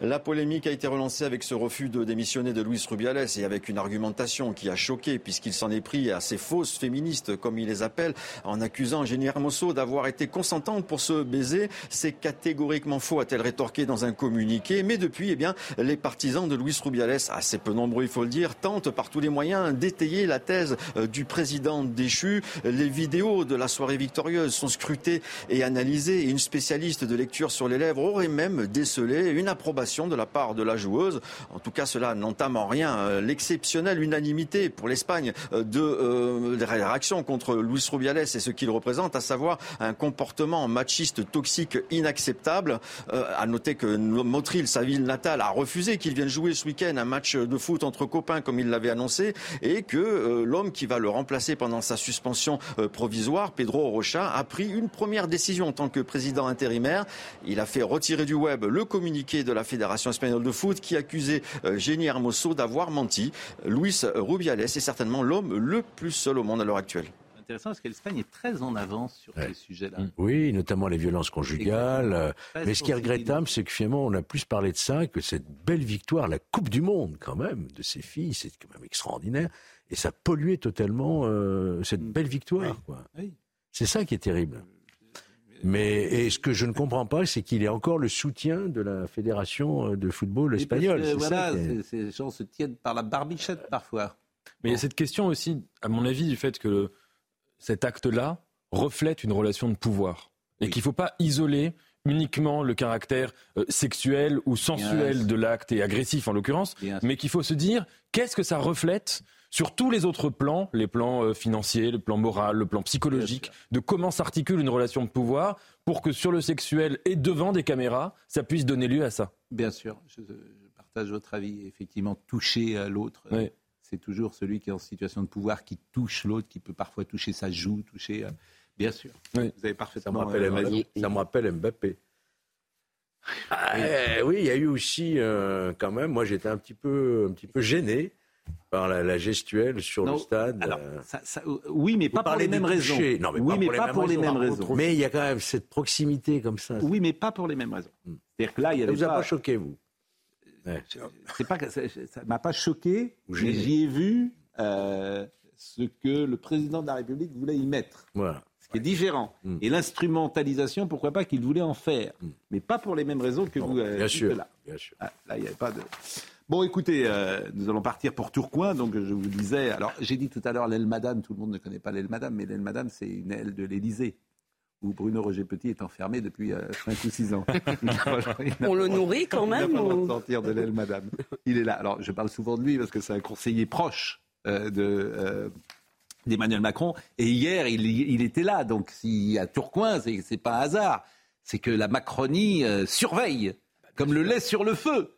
La polémique a été relancée avec ce refus de démissionner de Luis Rubiales et avec une argumentation qui a choqué puisqu'il s'en est pris à ces fausses féministes, comme il les appelle, en accusant Jenny Hermoso d'avoir été consentante pour se baiser. C'est catégoriquement faux, a-t-elle rétorqué dans un communiqué. Mais depuis, eh bien, les partisans de Luis Rubiales, assez peu nombreux il faut le dire, tentent par tous les moyens d'étayer la thèse euh, du président déchu. Les vidéos de la soirée victorieuse sont scrutées et analysées et une spécialiste de lecture sur les lèvres aurait même décelé une approbation de la part de la joueuse. En tout cas, cela n'entame en rien l'exceptionnelle unanimité pour l'Espagne de, de réaction contre Luis Rubiales et ce qu'il représente, à savoir un comportement machiste toxique inacceptable. à noter que Motril, sa ville natale, a refusé qu'il vienne jouer ce week-end un match de foot entre copains comme il l'avait annoncé et que l'homme qui va le remplacer pendant sa suspension provisoire, Pedro Rocha, a pris une première décision en tant que président intérimaire. Il a fait retirer du web le communiqué de la Fédération espagnole de foot qui accusait Jenny Hermoso d'avoir menti. Luis Rubiales est certainement l'homme le plus seul au monde à l'heure actuelle intéressant parce que l'Espagne est très en avance sur ces sujets-là. Mm. Oui, notamment les violences conjugales. Mais ce qui est regrettable, c'est que finalement, on a plus parlé de ça que cette belle victoire, la Coupe du Monde quand même, de ces filles, c'est quand même extraordinaire. Et ça polluait totalement euh, cette mm. belle victoire. C'est ça qui est terrible. Mais et ce que je ne comprends pas, c'est qu'il y a encore le soutien de la fédération euh, de football espagnole. Voilà, ces gens se tiennent par la barbichette parfois. Mais il y a cette question aussi, à mon avis, du fait que cet acte-là reflète une relation de pouvoir. Et qu'il ne faut pas isoler uniquement le caractère euh, sexuel ou sensuel de l'acte et agressif en l'occurrence, mais qu'il faut se dire qu'est-ce que ça reflète sur tous les autres plans, les plans euh, financiers, le plan moral, le plan psychologique, de comment s'articule une relation de pouvoir pour que sur le sexuel et devant des caméras, ça puisse donner lieu à ça. Bien sûr, je, partage votre avis. Effectivement, toucher à l'autre, euh, c'est toujours celui qui est en situation de pouvoir qui touche l'autre, qui peut parfois toucher sa joue, toucher. Euh, bien sûr. Vous avez parfaitement. Ça me rappelle, ça me rappelle Mbappé. Ah, oui, il y a eu aussi quand même. Moi, j'étais un petit peu, un petit peu gêné par la, gestuelle sur le stade. Alors, euh, ça, oui, mais pas pour les mêmes raisons. Non, mais oui, pas mais pour pas les mêmes raisons. Mais il y a quand même cette proximité comme ça. Oui, mais pas pour les mêmes raisons. Hmm. C'est-à-dire que là, il y a. Ça vous a pas choqué, vous C'est pas ça, ne m'a pas choqué. Mais j'y ai vu euh, ce que le président de la République voulait y mettre. Voilà. Ce qui est différent. Hmm. Et l'instrumentalisation, pourquoi pas qu'il voulait en faire, hmm. mais pas pour les mêmes raisons que vous. Euh, bien sûr. Là, bien sûr. Ah, là, il n'y avait pas de. Bon, écoutez, euh, nous allons partir pour Tourcoing. Donc, je vous disais, alors j'ai dit tout à l'heure l'aile Madame. Tout le monde ne connaît pas l'aile Madame, mais l'aile Madame, c'est une aile de l'Élysée où Bruno Roger Petit est enfermé depuis 5 euh, ou 6 ans. On le nourrit quand même Il ou... sortir de l'aile Madame. Il est là. Alors, je parle souvent de lui parce que c'est un conseiller proche euh, de. d'Emmanuel Macron. Et hier, il, il, était là. Donc, si à Tourcoing, c'est, c'est pas un hasard. C'est que la Macronie surveille comme le lait sur le feu.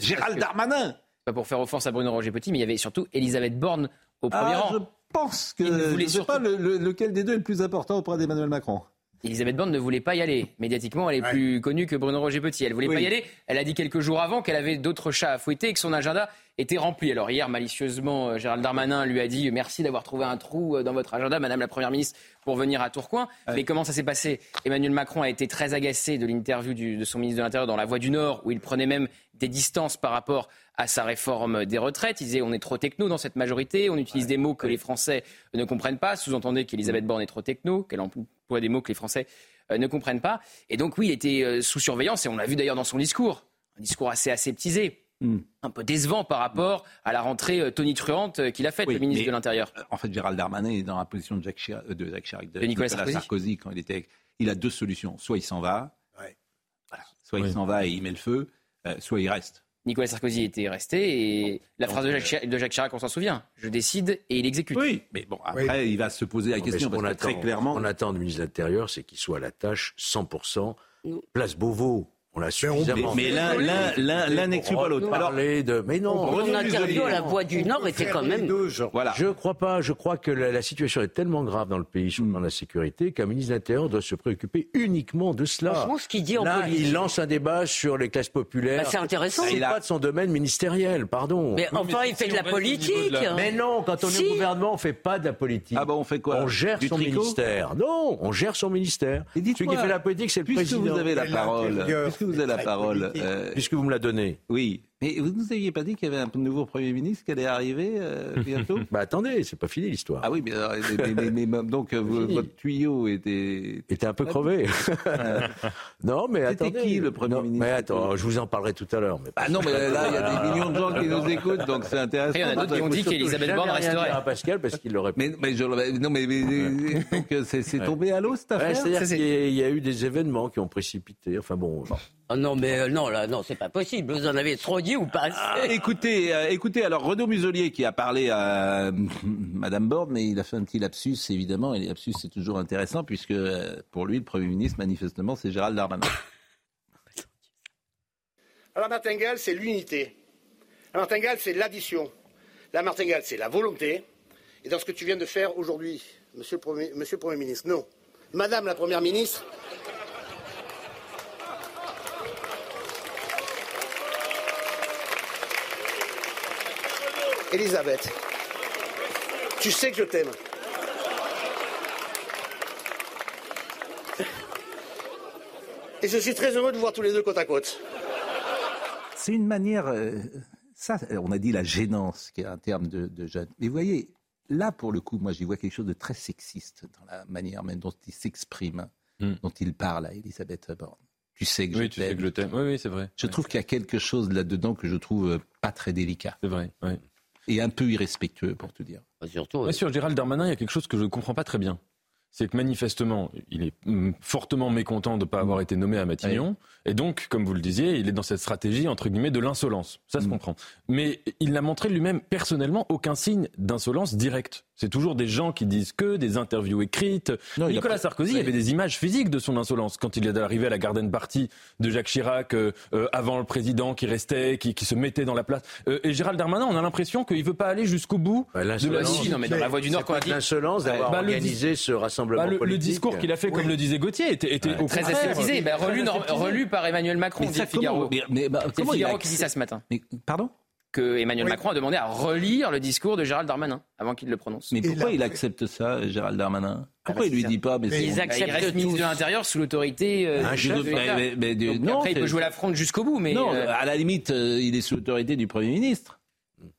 Gérald Darmanin. Pas pour faire offense à Bruno Roger Petit, mais il y avait surtout Elisabeth Borne au premier ah, rang. Je pense que je ne sais pas lequel des deux est le plus important auprès d'Emmanuel Macron. Elisabeth Borne ne voulait pas y aller. Médiatiquement, elle est plus connue que Bruno Roger Petit. Elle voulait pas y aller. Elle a dit quelques jours avant qu'elle avait d'autres chats à fouetter et que son agenda était rempli. Alors hier, malicieusement, euh, Gérald Darmanin lui a dit merci d'avoir trouvé un trou euh, dans votre agenda, Madame la Première ministre, pour venir à Tourcoing. Mais comment ça s'est passé? Emmanuel Macron a été très agacé de l'interview de son ministre de l'Intérieur dans La Voix du Nord, où il prenait même des distances par rapport à sa réforme des retraites. Il disait on est trop techno dans cette majorité, on utilise des mots que les Français ne comprennent pas. Sous-entendez qu'Elisabeth Borne est trop techno, qu'elle emploie des mots que les Français euh, ne comprennent pas. Et donc oui, il était sous surveillance et on l'a vu d'ailleurs dans son discours, un discours assez aseptisé. Hmm. Un peu décevant par rapport à la rentrée euh, tonitruante euh, qu'il a faite, le ministre de l'Intérieur. Euh, en fait, Gérald Darmanin est dans la position de Jacques Chirac, de, de, Nicolas, Sarkozy. quand il était. Il a deux solutions. Soit il s'en va, soit il s'en va et il met le feu, soit il reste. Nicolas Sarkozy était resté et la phrase de Jacques, Chirac, on s'en souvient. Je décide et il exécute. Oui, mais bon, après, il va se poser la question. Parce attend, très clairement. On attend du ministre de l'Intérieur, c'est qu'il soit à la tâche 100%. Place Beauvau, on l'a suffisamment. Mais, l'un n'exclut pas l'autre. Alors, de, mais non. Mon interview à la Voix du Nord était quand même. Deux, voilà. Je crois pas. Je crois que la, situation est tellement grave dans le pays sur le plan de la sécurité qu'un ministre de l'Intérieur doit se préoccuper uniquement de cela. Franchement, ce qu'il dit en Là, il lance un débat sur les classes populaires. Bah, c'est intéressant. C'est pas de son domaine ministériel, pardon. Mais enfin, il fait de la politique. Mais non, quand on est au gouvernement, on fait pas de la politique. Ah bon, on fait quoi On gère son ministère. Non, on gère son ministère. Celui qui fait la politique, c'est le président. Puisque vous avez la parole. Vous avez la parole. Euh, Puisque vous me la donnez. Oui. Mais vous ne nous aviez pas dit qu'il y avait un nouveau Premier ministre qui allait arriver euh, bientôt Bah attendez, c'est pas fini l'histoire. Ah oui, mais, mais, donc votre tuyau était... Était un peu crevé. non, mais attendez. C'était qui le Premier ministre Mais attends, je vous en parlerai tout à l'heure. Bah non, mais là, il y a des millions de gens qui nous écoutent, donc c'est intéressant. il y en a d'autres qui ont dit qu'Elisabeth Borne resterait. à Pascal parce qu'il l'aurait mais, mais, je, non, mais, donc c'est tombé à l'eau cette affaire C'est-à-dire qu'il y a eu des événements qui ont précipité. Enfin bon. Oh non, mais euh, non, là, non, c'est pas possible. Vous en avez trop dit ou pas ah, Écoutez, euh, écoutez, alors Renaud Muselier qui a parlé à Madame Borne, mais il a fait un petit lapsus, évidemment, et les lapsus, c'est toujours intéressant, puisque pour lui, le Premier ministre, manifestement, c'est Gérald Darmanin. La martingale, c'est l'unité. La martingale, c'est l'addition. La martingale, c'est la volonté. Et dans ce que tu viens de faire aujourd'hui, monsieur, monsieur le Premier ministre, non. Madame la Première ministre, Elisabeth, tu sais que je t'aime. Et je suis très heureux de vous voir tous les deux côte à côte. C'est une manière. Euh, ça, on a dit la gênance, qui est un terme de, de jeune. Mais vous voyez, là, pour le coup, moi, j'y vois quelque chose de très sexiste dans la manière même dont il s'exprime, hmm. dont il parle à Elisabeth Borne. Tu sais que oui, je t'aime. Oui, Oui, oui, c'est vrai. Je trouve qu'il y a quelque chose là-dedans que je trouve pas très délicat. C'est vrai, oui et un peu irrespectueux, pour te dire. Bah, surtout, Bien sûr, Gérald Darmanin, il y a quelque chose que je ne comprends pas très bien. C'est que manifestement, il est fortement mécontent de ne pas avoir été nommé à Matignon. Et donc, comme vous le disiez, il est dans cette stratégie, entre guillemets, de l'insolence. Ça se mm. comprend. Mais il n'a montré lui-même, personnellement, aucun signe d'insolence directe. C'est toujours des gens qui disent que, des interviews écrites. Nicolas Sarkozy, il y avait des images physiques de son insolence quand il est arrivé à la Garden Party de Jacques Chirac, euh, euh, avant le président qui restait, qui, qui, se mettait dans la place. Euh, et Gérald Darmanin, on a l'impression qu'il ne veut pas aller jusqu'au bout bah, de la non, mais dans la Voix du Nord, quand dit l'insolence d'avoir bah, organisé ce rassemblement bah, le, politique. Le discours qu'il a fait, comme le disait Gauthier, était, était au très aseptisé, bah, relu, relu, par Emmanuel Macron, dit Figaro. Mais, mais, c'est Figaro qui dit ça ce matin. Mais, pardon? Que Emmanuel Macron a demandé à relire le discours de Gérald Darmanin avant qu'il le prononce. Mais pourquoi il accepte ça, Gérald Darmanin? Pourquoi il lui dit pas mais Ils acceptent il reste ministre de l'Intérieur sous l'autorité euh, de non, après, il peut jouer la fronde jusqu'au bout, mais non, euh, à la limite, euh, il est sous l'autorité du Premier ministre.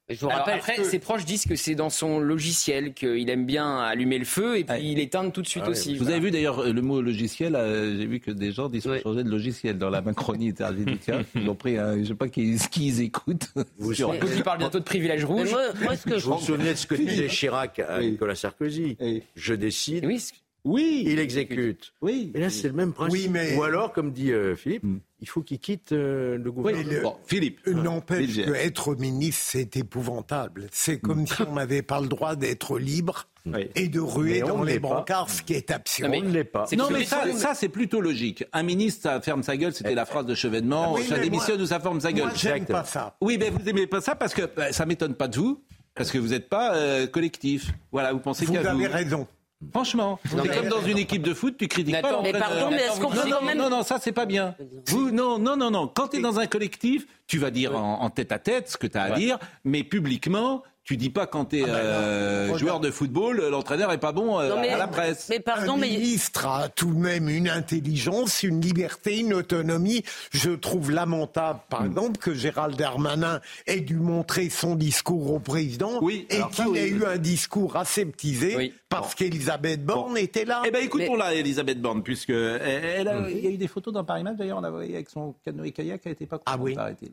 Je vous rappelle après, ses proches disent que c'est dans son logiciel qu'il aime bien allumer le feu et puis il éteint tout de suite ah aussi. Vous avez vu d'ailleurs le mot logiciel, euh, j'ai vu que des gens disent oui. changer de logiciel dans la Macronie Ils ont pris, un, je sais pas qui, ils écoutent. Vous sur... Il parle bientôt de privilèges rouges. Moi, ce que je vous vous souvenez de ce que disait Chirac à Nicolas Sarkozy? Je décide. Oui, oui. Il exécute. Oui. Et là, c'est le même principe. Oui, mais... Ou alors, comme dit euh, Philippe, hmm. Il faut qu'il quitte euh, le gouvernement. Philippe. Euh, n'empêche qu'être ministre, c'est épouvantable. C'est comme si on n'avait pas le droit d'être libre. Et de ruer dans les brancards, ce qui est absurde. on ne l'est pas. Non, mais ça, ça c'est plutôt logique. Un ministre, ça ferme sa gueule, c'était la phrase de Chevènement. ça démissionne ou ça ferme sa gueule. Moi, j'aime pas ça. Oui, mais vous n'aimez pas ça parce que bah, ça m'étonne pas de vous, parce que vous n'êtes pas collectif. Voilà, vous pensez qu'à vous. Vous avez raison. Franchement, c'est comme dans une équipe de foot, tu critiques pas Mais pardon, mais est-ce qu'on non, non, non, non, ça c'est pas bien. Vous, non, non, non, non. Quand tu es dans un collectif, tu vas dire en, tête à tête ce que tu as à dire, mais publiquement, tu dis pas quand tu es ah ben euh, joueur de football, l'entraîneur est pas bon euh, à la presse. Mais pardon, un ministre a tout de même une intelligence, une liberté, une autonomie. Je trouve lamentable, par hmm. exemple, que Gérald Darmanin ait dû montrer son discours au président et qu'il ait eu un discours aseptisé parce qu'Elisabeth Borne était là. Eh bien, écoutons-la, Elisabeth Borne, puisque elle, a, il y a eu des photos dans Paris Match, d'ailleurs, on a voyé avec son canoë kayak, elle n'était pas ah oui. paraît-il.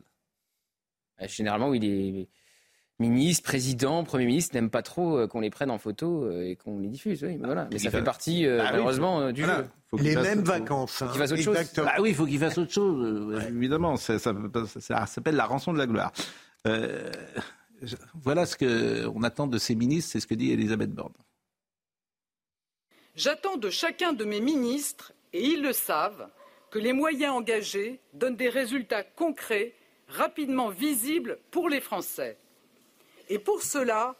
Généralement, il est ministre, président, premier ministre n'aiment pas trop euh, qu'on les prenne en photo euh, et qu'on les diffuse. Oui, mais voilà. Mais ça fait partie, euh, bah malheureusement, du jeu. les mêmes vacances. Hein. Faut qu'il fasse autre chose. Bah oui, il faut qu'il fasse autre chose. Évidemment, ça, ça, ça s'appelle la rançon de la gloire. Euh, voilà ce qu'on attend de ces ministres, c'est ce que dit Elisabeth Borne. J'attends de chacun de mes ministres, et ils le savent, que les moyens engagés donnent des résultats concrets, rapidement visibles pour les Français. Pour cela,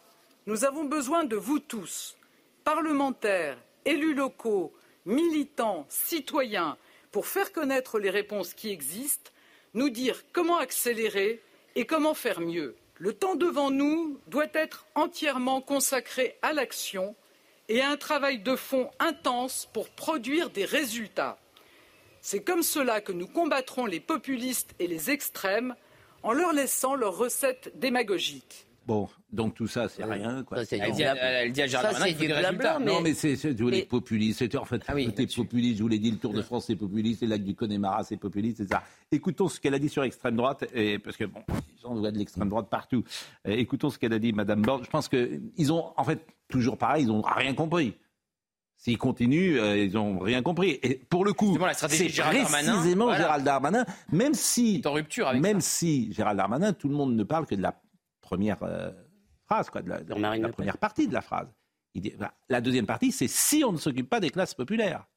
nous avons besoin de vous tous, parlementaires, élus locaux, militants, citoyens, pour faire connaître les réponses qui existent, nous dire comment accélérer et comment faire mieux. Le temps devant nous doit être entièrement consacré à l'action et à un travail de fond intense pour produire des résultats. C'est comme cela que nous combattrons les populistes et les extrêmes en leur laissant leurs recettes démagogiques. Bon, donc tout ça, c'est rien. Quoi. Ça, elle, dit à, elle dit à Gérald ça, c'est du blabla. Mais... Non, mais c'est les populistes. En fait, ah oui, populiste. Je vous l'ai dit, le Tour de France, c'est populiste. Les lacs du Connemara, c'est populiste, c'est ça. Écoutons ce qu'elle a dit sur l'extrême droite, et, parce que bon, les gens voient de l'extrême droite partout. écoutons ce qu'elle a dit, Madame Borne. Je pense qu'ils ont, en fait, toujours pareil, ils n'ont rien compris. S'ils continuent, euh, ils n'ont rien compris. Et pour le coup, c'est précisément Gérald Darmanin, même si, même si Gérald Darmanin, tout le monde ne parle que de la première euh, phrase, quoi, de la, première partie de la phrase. Il dit, bah, la deuxième partie, c'est si on ne s'occupe pas des classes populaires.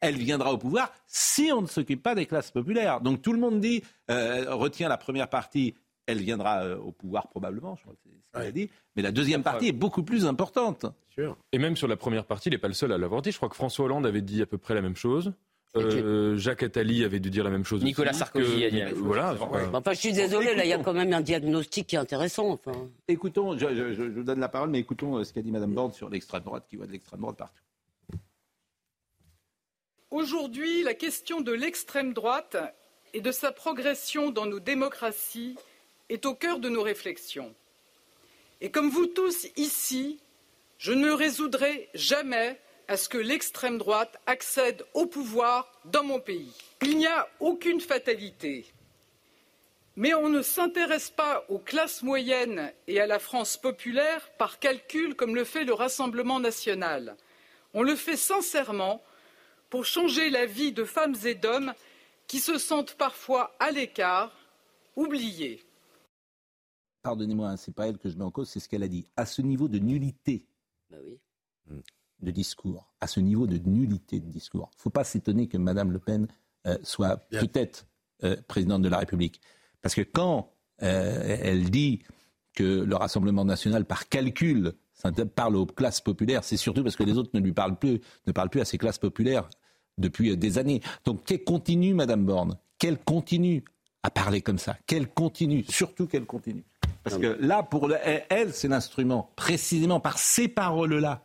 Elle viendra au pouvoir si on ne s'occupe pas des classes populaires. Donc tout le monde dit, euh, retient la première partie, elle viendra euh, au pouvoir probablement, je crois que c'est ce qu'il a dit. Mais la deuxième partie est beaucoup plus importante. Et même sur la première partie, il n'est pas le seul à l'avoir dit. Je crois que François Hollande avait dit à peu près la même chose. Euh, Jacques Attali avait dû dire la même chose. Nicolas Sarkozy a dit. voilà. Enfin, je suis désolé, là, il y a quand même un diagnostic qui est intéressant. Enfin. Écoutons, je, vous donne la parole, mais écoutons euh, ce qu'a dit Mme Borne sur l'extrême droite, qui voit de l'extrême droite partout. Aujourd'hui, la question de l'extrême droite et de sa progression dans nos démocraties est au cœur de nos réflexions. Et comme vous tous ici, je ne résoudrai jamais à ce que l'extrême droite accède au pouvoir dans mon pays. Il n'y a aucune fatalité. Mais on ne s'intéresse pas aux classes moyennes et à la France populaire par calcul comme le fait le Rassemblement national. On le fait sincèrement pour changer la vie de femmes et d'hommes qui se sentent parfois à l'écart, oubliés. Pardonnez-moi, ce n'est pas elle que je mets en cause, c'est ce qu'elle a dit. À ce niveau de nullité, bah oui. Hmm de discours, à ce niveau de nullité de discours. Il ne faut pas s'étonner que Mme Le Pen euh, soit peut-être euh, présidente de la République. Parce que quand euh, elle dit que le Rassemblement national, par calcul, parle aux classes populaires, c'est surtout parce que les autres ne lui parlent plus, ne parlent plus à ces classes populaires depuis des années. Donc qu'elle continue, Mme Borne, qu'elle continue à parler comme ça, qu'elle continue, surtout qu'elle continue. Parce que là, pour elle, c'est l'instrument, précisément par ces paroles-là,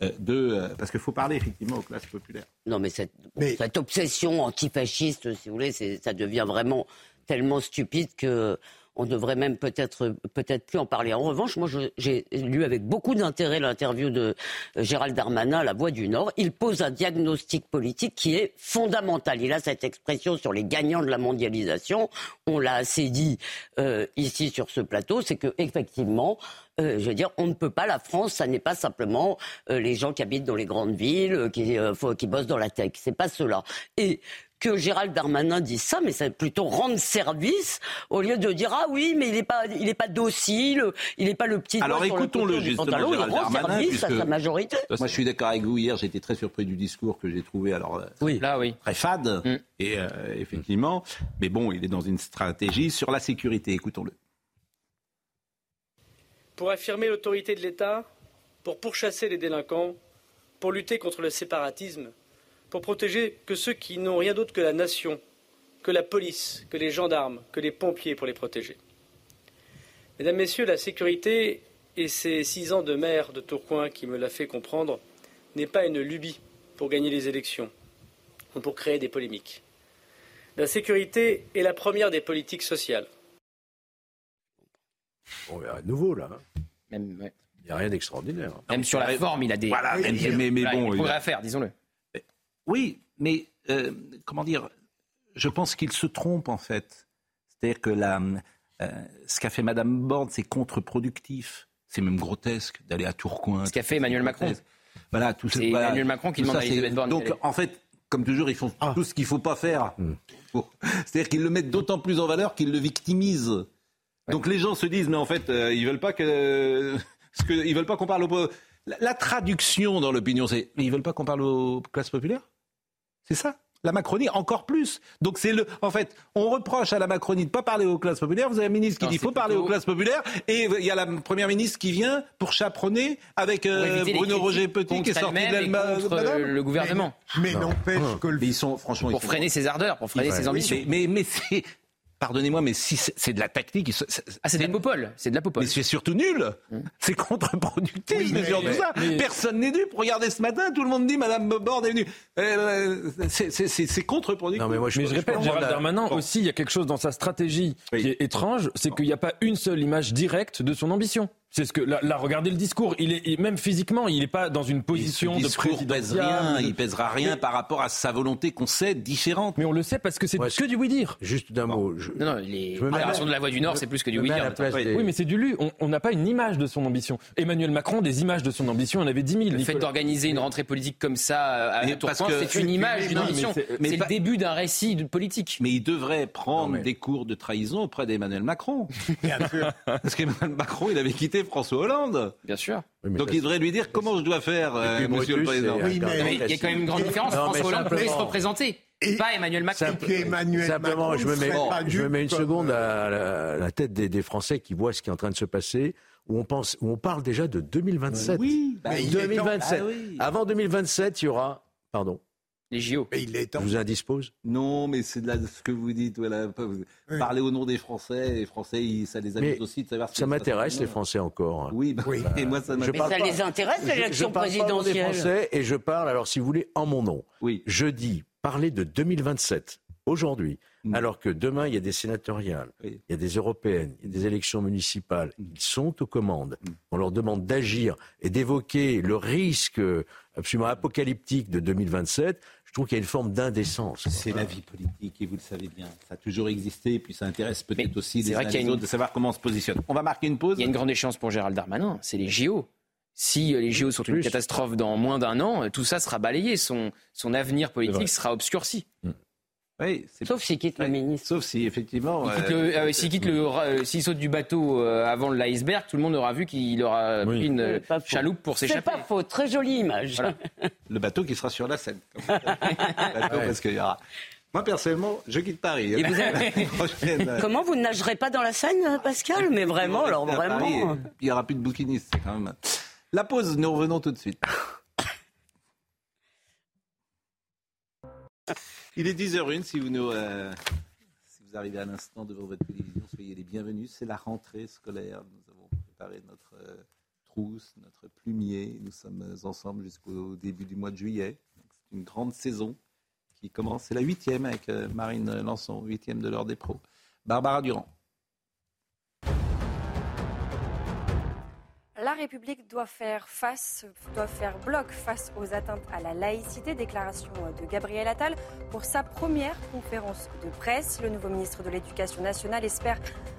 de, euh, parce qu'il faut parler effectivement aux classes populaires. Non, mais cette, cette obsession antifasciste, si vous voulez, ça devient vraiment tellement stupide que on devrait même peut-être peut-être plus en parler. En revanche, moi, j'ai lu avec beaucoup d'intérêt l'interview de euh, Gérald Darmanin à La Voix du Nord. Il pose un diagnostic politique qui est fondamental. Il a cette expression sur les gagnants de la mondialisation. On l'a assez dit ici sur ce plateau, c'est que effectivement, euh, je veux dire, on ne peut pas, la France, ça n'est pas simplement euh, les gens qui habitent dans les grandes villes, euh, qui, qui bossent dans la tech. C'est pas cela. Et que Gérald Darmanin dise ça, mais c'est plutôt rendre service au lieu de dire ah oui, mais il n'est pas, il est pas docile, il n'est pas le petit. Alors écoutons-le justement, Gérald il rend Darmanin, service à sa majorité. Moi, je suis d'accord avec vous. Hier, j'étais très surpris du discours que j'ai trouvé alors oui. Là, oui. très fade mm. et effectivement, mais bon, il est dans une stratégie sur la sécurité. Écoutons-le pour affirmer l'autorité de l'État, pour pourchasser les délinquants, pour lutter contre le séparatisme, pour protéger que ceux qui n'ont rien d'autre que la nation, que la police, que les gendarmes, que les pompiers pour les protéger. Mesdames, Messieurs, la sécurité, et ces six ans de maire de Tourcoing qui me l'a fait comprendre, n'est pas une lubie pour gagner les élections ou pour créer des polémiques. La sécurité est la première des politiques sociales. Bon, il y a rien de nouveau là. Hein. Il n'y a rien d'extraordinaire. Même sur la forme, il a des, voilà, mais, mais, bon, il a... à faire, disons-le. Oui, mais euh, comment dire Je pense qu'il se trompe en fait. C'est-à-dire que la, euh, ce qu'a fait Madame Borne, c'est contre-productif. C'est même grotesque d'aller à Tourcoing. Ce qu'a fait Emmanuel Macron. Voilà, tout c'est Emmanuel Macron qui demande à Elisabeth Borne. Donc en fait, comme toujours, ils font ah. tout ce qu'il ne faut pas faire. Hmm. C'est-à-dire qu'ils le mettent d'autant plus en valeur qu'ils le victimisent. Donc les gens se disent, mais en fait, euh, ils veulent pas que, ce que, ils veulent pas qu'on parle aux. La, la traduction dans l'opinion, c'est, mais ils veulent pas qu'on parle aux classes populaires? C'est ça. La Macronie, encore plus. Donc c'est le, en fait, on reproche à la Macronie de pas parler aux classes populaires. Vous avez un ministre qui dit qu'il faut parler aux classes populaires, et il y a la première ministre qui vient pour chaperonner avec euh, Bruno Roger Petit qui est sorti de l'Allemagne. le gouvernement. Mais, n'empêche que le... ils sont franchement pour freiner ses ardeurs, pour freiner ses ambitions. mais, mais c'est pardonnez-moi, mais si c'est de la tactique. Ah, c'est de la popole. C'est de la popole. Mais c'est surtout nul. Hmm. C'est contre-productif. Oui, mais, ça. Personne n'est dupe. Regardez ce matin, tout le monde dit Madame Borde est venue. Euh, c'est contre-productif. mais, moi, je, répète, Gérald Darmanin aussi, il y a quelque chose dans sa stratégie qui est étrange, c'est qu'il n'y a pas une seule image directe de son ambition. C'est ce que là, regardez le discours. Il est même physiquement, il n'est pas dans une position de pèse rien. Il pèsera rien par rapport à sa volonté qu'on sait différente. Mais on le sait parce que c'est que du oui dire. Juste d'un mot. Non, non, les de la Voix du Nord, c'est plus que du oui dire. Oui, mais c'est du lu. On n'a pas une image de son ambition. Emmanuel Macron, des images de son ambition, il en avait 10 000. Le fait d'organiser une rentrée politique comme ça à Tourcoing, c'est une image, une ambition. C'est le début d'un récit politique. Mais il devrait prendre des cours de trahison auprès d'Emmanuel Macron. Bien sûr. Parce qu'Emmanuel Macron, il avait quitté François Hollande. Bien sûr. Donc il devrait lui dire comment je dois faire, euh, monsieur le président. Oui, mais... il y a quand même une grande différence. François Hollande peut se représenter. Et pas Emmanuel Macron. simplement, je me mets, je me mets une seconde à la, tête des, Français qui voient ce qui est en train de se passer, où on, pense, où on parle déjà de 2027. Oui, 2027. Bah Avant 2027, il y aura, pardon, les JO. il est Vous indispose Non, mais c'est de ce que vous dites. Voilà. Parler au nom des Français. Les Français, ça les amuse aussi de savoir. Ça m'intéresse les Français encore. Oui, bah, oui. Et moi ça. Mais ça les intéresse l'élection présidentielle. Je Français et je parle. Alors, si vous voulez, en mon nom. Oui. Je dis parler de 2027 aujourd'hui, mm. alors que demain, il y a des sénatoriales, il y a des européennes, il y a des élections municipales, mm. ils sont aux commandes. Mm. On leur demande d'agir et d'évoquer le risque absolument apocalyptique de 2027. Je trouve qu'il y a une forme d'indécence. C'est la vie politique et vous le savez bien. Ça a toujours existé et puis ça intéresse peut-être aussi les uns les autres de savoir comment on se positionne. On va marquer une pause. Il y a une grande échéance pour Gérald Darmanin, c'est les JO. Si euh, les JO sont une catastrophe dans moins d'un an, tout ça sera balayé. Son, son avenir politique sera obscurci. Mm. Oui, Sauf s'il quitte le ministre. Sauf si, effectivement. Euh, s'il quitte le, euh, s'il saute du bateau avant l'iceberg, tout le monde aura vu qu'il aura pris une chaloupe pour s'échapper. C'est pas faux, très jolie image. le bateau qui sera sur la Seine. parce qu'il y aura. Moi, personnellement, je quitte Paris. Comment vous ne nagerez pas dans la Seine, Pascal? Mais vraiment, alors vraiment. il n'y aura plus de bouquinistes, quand même. La pause, nous revenons tout de suite. Il est 10h01, si vous, nous, euh, arrivez à l'instant devant votre télévision, soyez les bienvenus. C'est la rentrée scolaire. Nous avons préparé notre euh, trousse, notre plumier. Nous sommes ensemble jusqu'au début du mois de juillet. C'est une grande saison qui commence. C'est la huitième avec euh, Marine Lançon, huitième de l'heure des pros. Barbara Durand. La République doit faire face, doit faire bloc face aux atteintes à la laïcité. Déclaration de Gabriel Attal pour sa première conférence de presse. Le nouveau ministre de l'Éducation nationale espère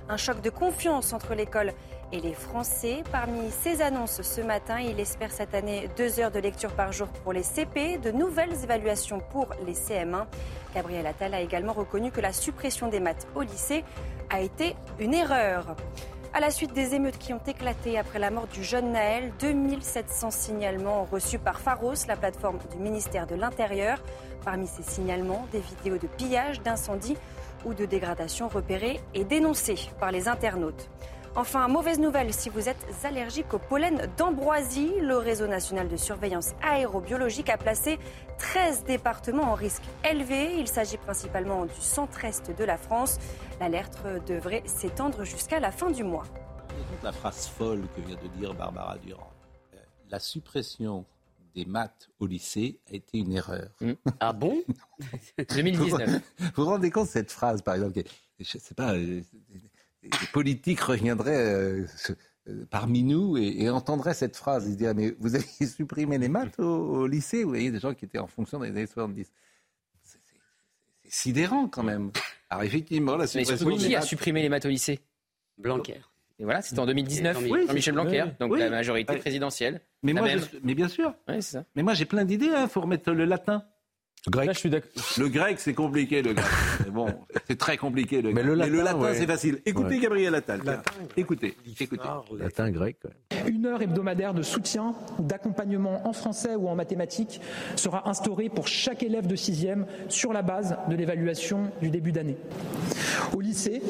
un choc de confiance entre l'école et les Français. Parmi ses annonces ce matin, il espère cette année deux heures de lecture par jour pour les CP, de nouvelles évaluations pour les CM1. Gabriel Attal a également reconnu que la suppression des maths au lycée a été une erreur. À la suite des émeutes qui ont éclaté après la mort du jeune Naël, 2700 signalements reçus par Pharos, la plateforme du ministère de l'Intérieur. Parmi ces signalements, des vidéos de pillage, d'incendie ou de dégradation repérées et dénoncées par les internautes. Enfin, mauvaise nouvelle si vous êtes allergique au pollen d'ambroisie. Le réseau national de surveillance aérobiologique a placé 13 départements en risque élevé. Il s'agit principalement du centre-est de la France. L'alerte devrait s'étendre jusqu'à la fin du mois. La phrase folle que vient de dire Barbara Durand. Euh, la suppression des maths au lycée a été une erreur. Mmh. Ah bon 2019. Vous vous rendez compte de cette phrase, par exemple Je ne sais pas, euh, les politiques reviendraient euh, euh, parmi nous et, entendraient cette phrase. Ils diraient, mais vous avez supprimé les maths au, lycée? Vous voyez, des gens qui étaient en fonction des années 70. Sidérant quand même. Alors effectivement, la suppression... Mais qui a supprimé les maths au lycée? Blanquer. Et voilà, c'était en 2019, Jean-Michel Blanquer, donc la majorité présidentielle. Mais, moi, mais bien sûr. ça. Mais moi, j'ai plein d'idées. Il hein. faut remettre le latin. Grec. le grec, c'est compliqué, le grec. bon, c'est très compliqué, le grec. Mais le latin, c'est facile. Écoutez Gabriel Attal. Écoutez, écoutez. Latin, grec. Une heure hebdomadaire de soutien ou d'accompagnement en français ou en mathématiques sera instaurée pour chaque élève de sixième sur la base de l'évaluation du début d'année. Au lycée,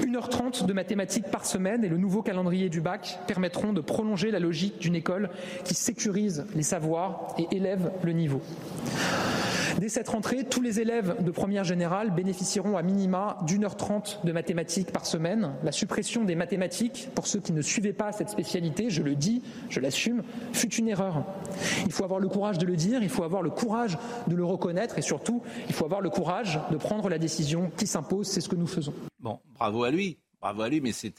1h30 de mathématiques par semaine et le nouveau calendrier du bac permettront de prolonger la logique d'une école qui sécurise les savoirs et élève le niveau. Dès cette rentrée, tous les élèves de première générale bénéficieront à minima d'une heure trente de mathématiques par semaine. La suppression des mathématiques, pour ceux qui ne suivaient pas cette spécialité, je le dis, je l'assume, fut une erreur. Il faut avoir le courage de le dire, il faut avoir le courage de le reconnaître et surtout, il faut avoir le courage de prendre la décision qui s'impose. C'est ce que nous faisons. Bon, bravo à lui. Bravo à lui, mais c'est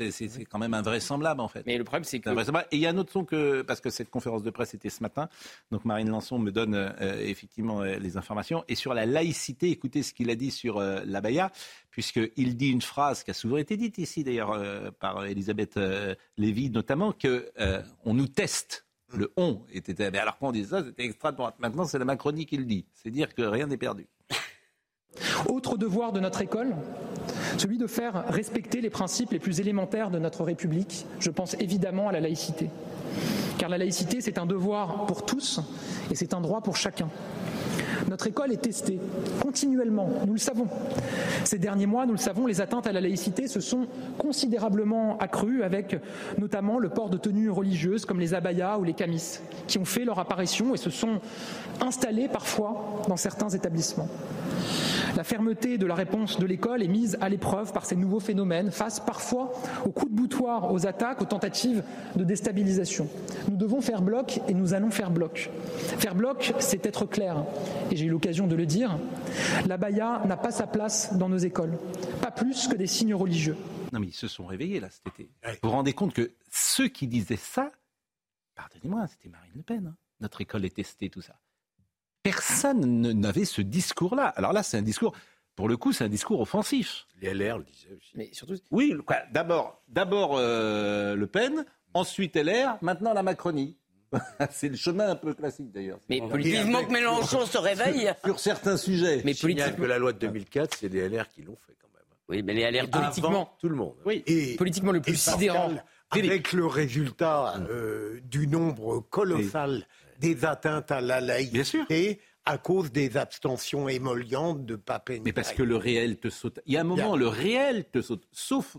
quand même invraisemblable en fait. Mais le problème, c'est que. Et il y a un autre son que. Parce que cette conférence de presse était ce matin, donc Marine Lançon me donne euh, effectivement euh, les informations. Et sur la laïcité, écoutez ce qu'il a dit sur euh, l'abaya, puisqu'il dit une phrase qui a souvent été dite ici d'ailleurs par Elisabeth Lévy notamment, qu'on nous teste. Le on était. Alors quand on disait ça, c'était extra droite. Maintenant, c'est la Macronie qui le dit. C'est dire que rien n'est perdu. Autre devoir de notre école, celui de faire respecter les principes les plus élémentaires de notre République. Je pense évidemment à la laïcité. Car la laïcité, c'est un devoir pour tous et c'est un droit pour chacun. Notre école est testée continuellement, nous le savons. Ces derniers mois, nous le savons, les atteintes à la laïcité se sont considérablement accrues avec notamment le port de tenues religieuses comme les abayas ou les camis qui ont fait leur apparition et se sont installés parfois dans certains établissements. La fermeté de la réponse de l'école est mise à l'épreuve par ces nouveaux phénomènes, face parfois aux coups de boutoir, aux attaques, aux tentatives de déstabilisation. Nous devons faire bloc et nous allons faire bloc. Faire bloc, c'est être clair. Et j'ai eu l'occasion de le dire, la baya n'a pas sa place dans nos écoles, pas plus que des signes religieux. Non mais ils se sont réveillés là cet été. Vous vous rendez compte que ceux qui disaient ça, pardonnez-moi, c'était Marine Le Pen. Hein. Notre école est testée, tout ça personne n'avait ce discours-là. Alors là, c'est un discours, pour le coup, c'est un discours offensif. Les LR le disaient aussi. Mais surtout... Oui, d'abord, d'abord euh, Le Pen, ensuite LR, maintenant la Macronie. c'est le chemin un peu classique d'ailleurs. Mais politiquement que Mélenchon se réveille. Sur certains sujets. Mais politiquement que la loi de 2004, c'est les LR qui l'ont fait quand même. Oui, mais les LR politiquement, tout le monde. Oui. Et, politiquement le plus sidérant. Avec le résultat euh, du nombre colossal des atteintes à la laïcité à cause des abstentions émollientes de Papendiaï. Mais parce que le réel te saute. Il y a un moment, le réel te saute. Sauf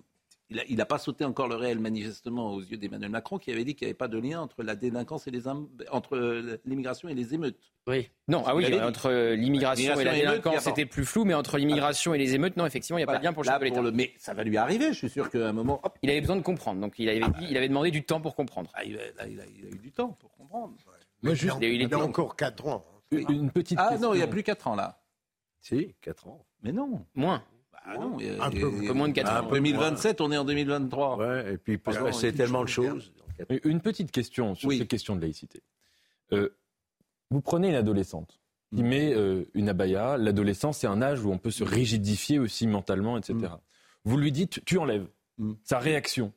il n'a pas sauté encore le réel, manifestement, aux yeux d'Emmanuel Macron, qui avait dit qu'il n'y avait pas de lien entre la délinquance et les entre l'immigration et les émeutes. Oui. Non, ah oui, entre l'immigration et la délinquance, c'était plus flou, mais entre l'immigration et les émeutes, non, effectivement, il n'y a pas de lien pour le chef de l'État. Mais ça va lui arriver, je suis sûr qu'à un moment. Il avait besoin de comprendre, donc il avait, dit, il avait demandé du temps pour comprendre. Ah, il, a, eu du temps pour comprendre. Moi, juste, il, a encore 4 ans. Une petite ah non, il n'y a plus 4 ans là. Si, 4 ans. Mais non. Moins. Bah non, un, peu, moins de 4 ans. En 2027, on est en 2023. Ouais, et puis c'est tellement de choses. Une petite question sur ces questions de laïcité. Euh, vous prenez une adolescente qui mm. met euh, une abaya. L'adolescence, c'est un âge où on peut se rigidifier aussi mentalement, etc. Mm. Vous lui dites, tu enlèves. Mm. Sa réaction,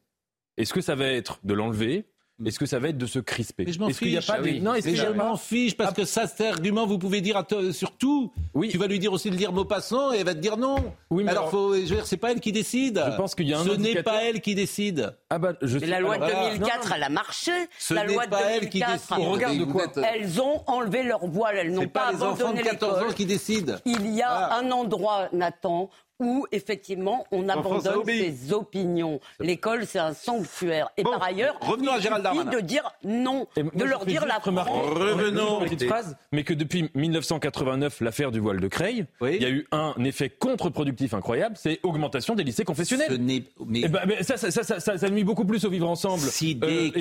est-ce que ça va être de l'enlever. Est-ce que ça va être de se crisper Mais je m'en fiche. pas Non, je m'en fiche parce ah. que ça, cet argument, vous pouvez dire sur tout. Oui. Tu vas lui dire aussi de dire mot passant et elle va te dire non. Oui, mais alors, faut, je veux dire, c'est pas elle qui décide. Je pense qu'il y a un Ce n'est pas elle qui décide. Ah bah, je mais la loi de 2004, elle a marché. Ce la loi de pas 2004, elle qui décide. On regarde quoi Elles ont enlevé leur voile. Elles n'ont pas, pas les enfants de 14 ans qui décident. Il y a un endroit, Nathan, où effectivement on abandonne ses opinions. L'école, c'est un sanctuaire. Et par ailleurs, revenons à Gérald Darmanin. de dire non, de leur dire la France. Revenons. Petite phrase, mais que depuis 1989, l'affaire du voile de Creil, il y a eu un effet contre-productif incroyable, c'est augmentation des lycées confessionnels. Ce mais... Ça, ça, ça, ça, nuit beaucoup plus au vivre ensemble. Si dès,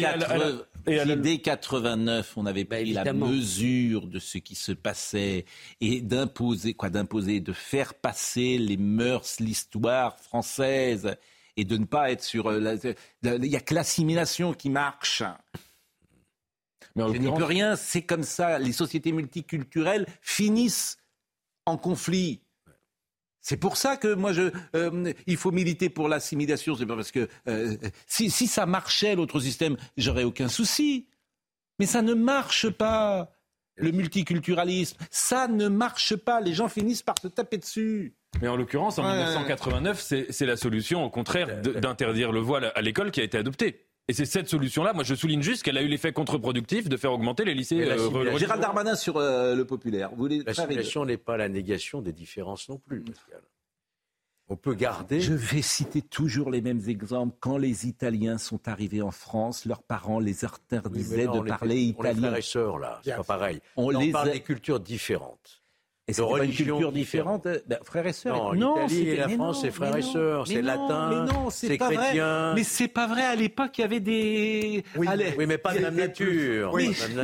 89, on avait pris la mesure de ce qui se passait et d'imposer, quoi, d'imposer, de faire passer les l'histoire française, et de ne pas être sur... Euh, il n'y a que l'assimilation qui marche. Mais je n'y peux rien, c'est comme ça. Les sociétés multiculturelles finissent en conflit. C'est pour ça que moi, je, euh, il faut militer pour l'assimilation. C'est pas parce que euh, si, si, ça marchait l'autre système, j'aurais aucun souci. Mais ça ne marche pas. Le multiculturalisme, ça ne marche pas. Les gens finissent par se taper dessus. Mais en l'occurrence, en 1989, c'est la solution, au contraire, d'interdire le voile à l'école qui a été adoptée. Et c'est cette solution-là, moi je souligne juste qu'elle a eu l'effet contre-productif de faire augmenter les lycées. Euh, Gérald Darmanin sur euh, le populaire. Vous la situation n'est pas la négation des différences non plus, On peut garder. Je vais citer toujours les mêmes exemples. Quand les Italiens sont arrivés en France, leurs parents les interdisaient de parler italien. On les frères et sœurs, là, c'est pas pareil. On, les parle des cultures différentes. Et c'est une culture différente, ben, frères et sœurs. Non, l'Italie et la France, c'est frères et sœurs, c'est latin, c'est chrétien. Mais c'est pas vrai. À l'époque, il y avait des. Oui, mais pas de la nature.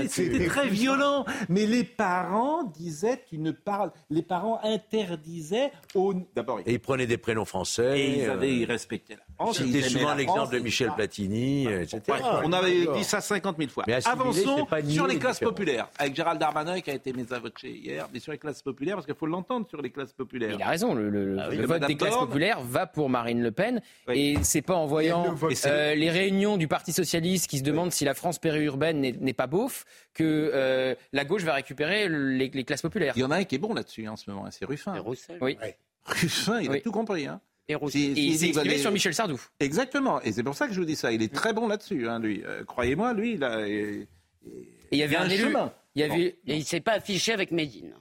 c'était très violent. Mais les parents disaient, tu ne parles. Les parents interdisaient. Au... D'abord. Et ils prenaient des prénoms français. Et ils, avaient, ils respectaient. C'était souvent l'exemple de Michel Platini, etc. on avait dit ça 50 000 fois. Mais Avançons sur les classes différent. populaires, avec Gérald Darmanin qui a été mis à voter hier, mais sur les classes populaires, parce qu'il faut l'entendre sur les classes populaires. Il a raison, le, le- Ah oui. le De vote des classes populaires va pour Marine Le Pen. Et c'est pas en voyant euh, les réunions du Parti Socialiste qui se demandent si la France périurbaine n'est pas beauf que euh, la gauche va récupérer les, les classes populaires. Il y en a un qui est bon là-dessus hein, en ce moment, c'est Ruffin. Oui. Ruffin, il a tout compris. Hein. Et Si- il s'est exprimé sur Michel Sardou. Exactement, et c'est pour ça que je vous dis ça. Il est très bon là-dessus, hein, lui. Euh, Croyez-moi, lui, il a. Et il y avait un élu- il y avait- Et il s'est pas affiché avec Médine.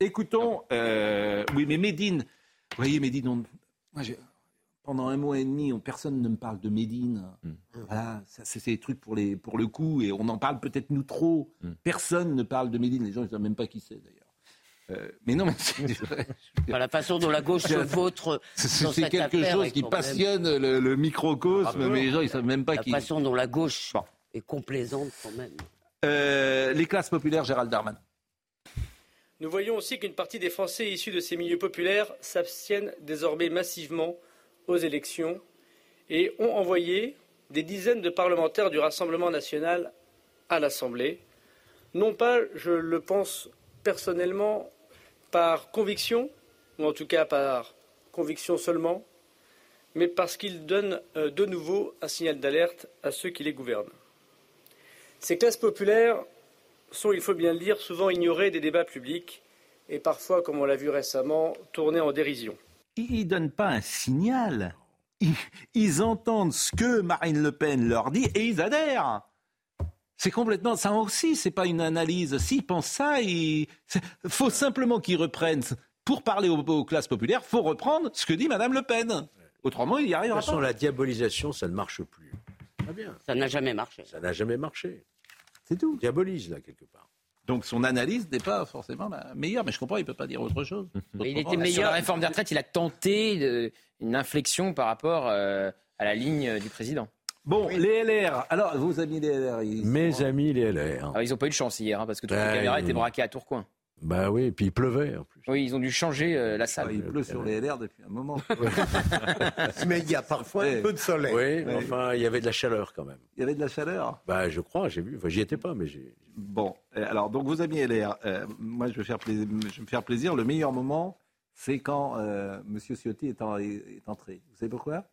Écoutons, euh, oui, mais Médine, vous voyez, Médine, on- moi, j'ai- pendant un mois et demi, on- personne ne me parle de Médine. Voilà, ça, c'est des trucs pour, les, pour le coup, et on en parle peut-être nous trop. Personne ne parle de Médine, les gens ne savent même pas qui c'est d'ailleurs. Euh, mais non, mais c'est la façon dont la gauche se vautre C'est quelque chose est qui passionne le, le microcosme, mais les gens, ils savent même pas La qui. façon dont la gauche est complaisante quand même. Euh, les classes populaires, Gérald Darmanin. Nous voyons aussi qu'une partie des Français issus de ces milieux populaires s'abstiennent désormais massivement aux élections et ont envoyé des dizaines de parlementaires du Rassemblement national à l'Assemblée. Non pas, je le pense personnellement, par conviction, ou en tout cas par conviction seulement, mais parce qu'ils donnent euh, de nouveau un signal d'alerte à ceux qui les gouvernent. Ces classes populaires sont, il faut bien le dire, souvent ignorées des débats publics et parfois, comme on l'a vu récemment, tournées en dérision. Ils ne donnent pas un signal. Ils, ils entendent ce que Marine Le Pen leur dit et ils adhèrent. C'est complètement ça aussi. C'est pas une analyse. S'ils pensent ça, il faut simplement qu'ils reprennent. Pour parler aux, aux classes populaires, faut reprendre ce que dit Madame Le Pen. Autrement, il n'y De arrivera toute façon, pas. la diabolisation, ça ne marche plus. Très bien. Ça n'a jamais marché. Ça n'a jamais marché. C'est tout. Diabolise, là, quelque part. Donc son analyse n'est pas forcément la meilleure, mais je comprends, il ne peut pas dire autre chose. Autrement, Sur la réforme des retraites, il a tenté de- une inflexion par rapport euh, à la ligne du président. Bon, les LR. Alors, vos amis les LR, ils Mes amis, les LR. Ah, ils n'ont pas eu de chance hier, hein, parce que toutes Ouais, les caméras ils- étaient braquées à Tourcoing. Bah oui, et puis il pleuvait en plus. Oui, ils ont dû changer euh, la salle. il pleut sur les LR depuis un moment. Mais il y a parfois un peu de soleil. Oui, mais enfin, il y avait de la chaleur quand même. Il y avait de la chaleur Bah, je crois, j'ai vu. Enfin, j'y étais pas, mais j'ai. Bon, euh, alors, donc vos amis LR, euh, moi je vais, faire plaisir, je vais me faire plaisir. Le meilleur moment, c'est quand euh, M. Ciotti est, en- est entré. Vous savez pourquoi?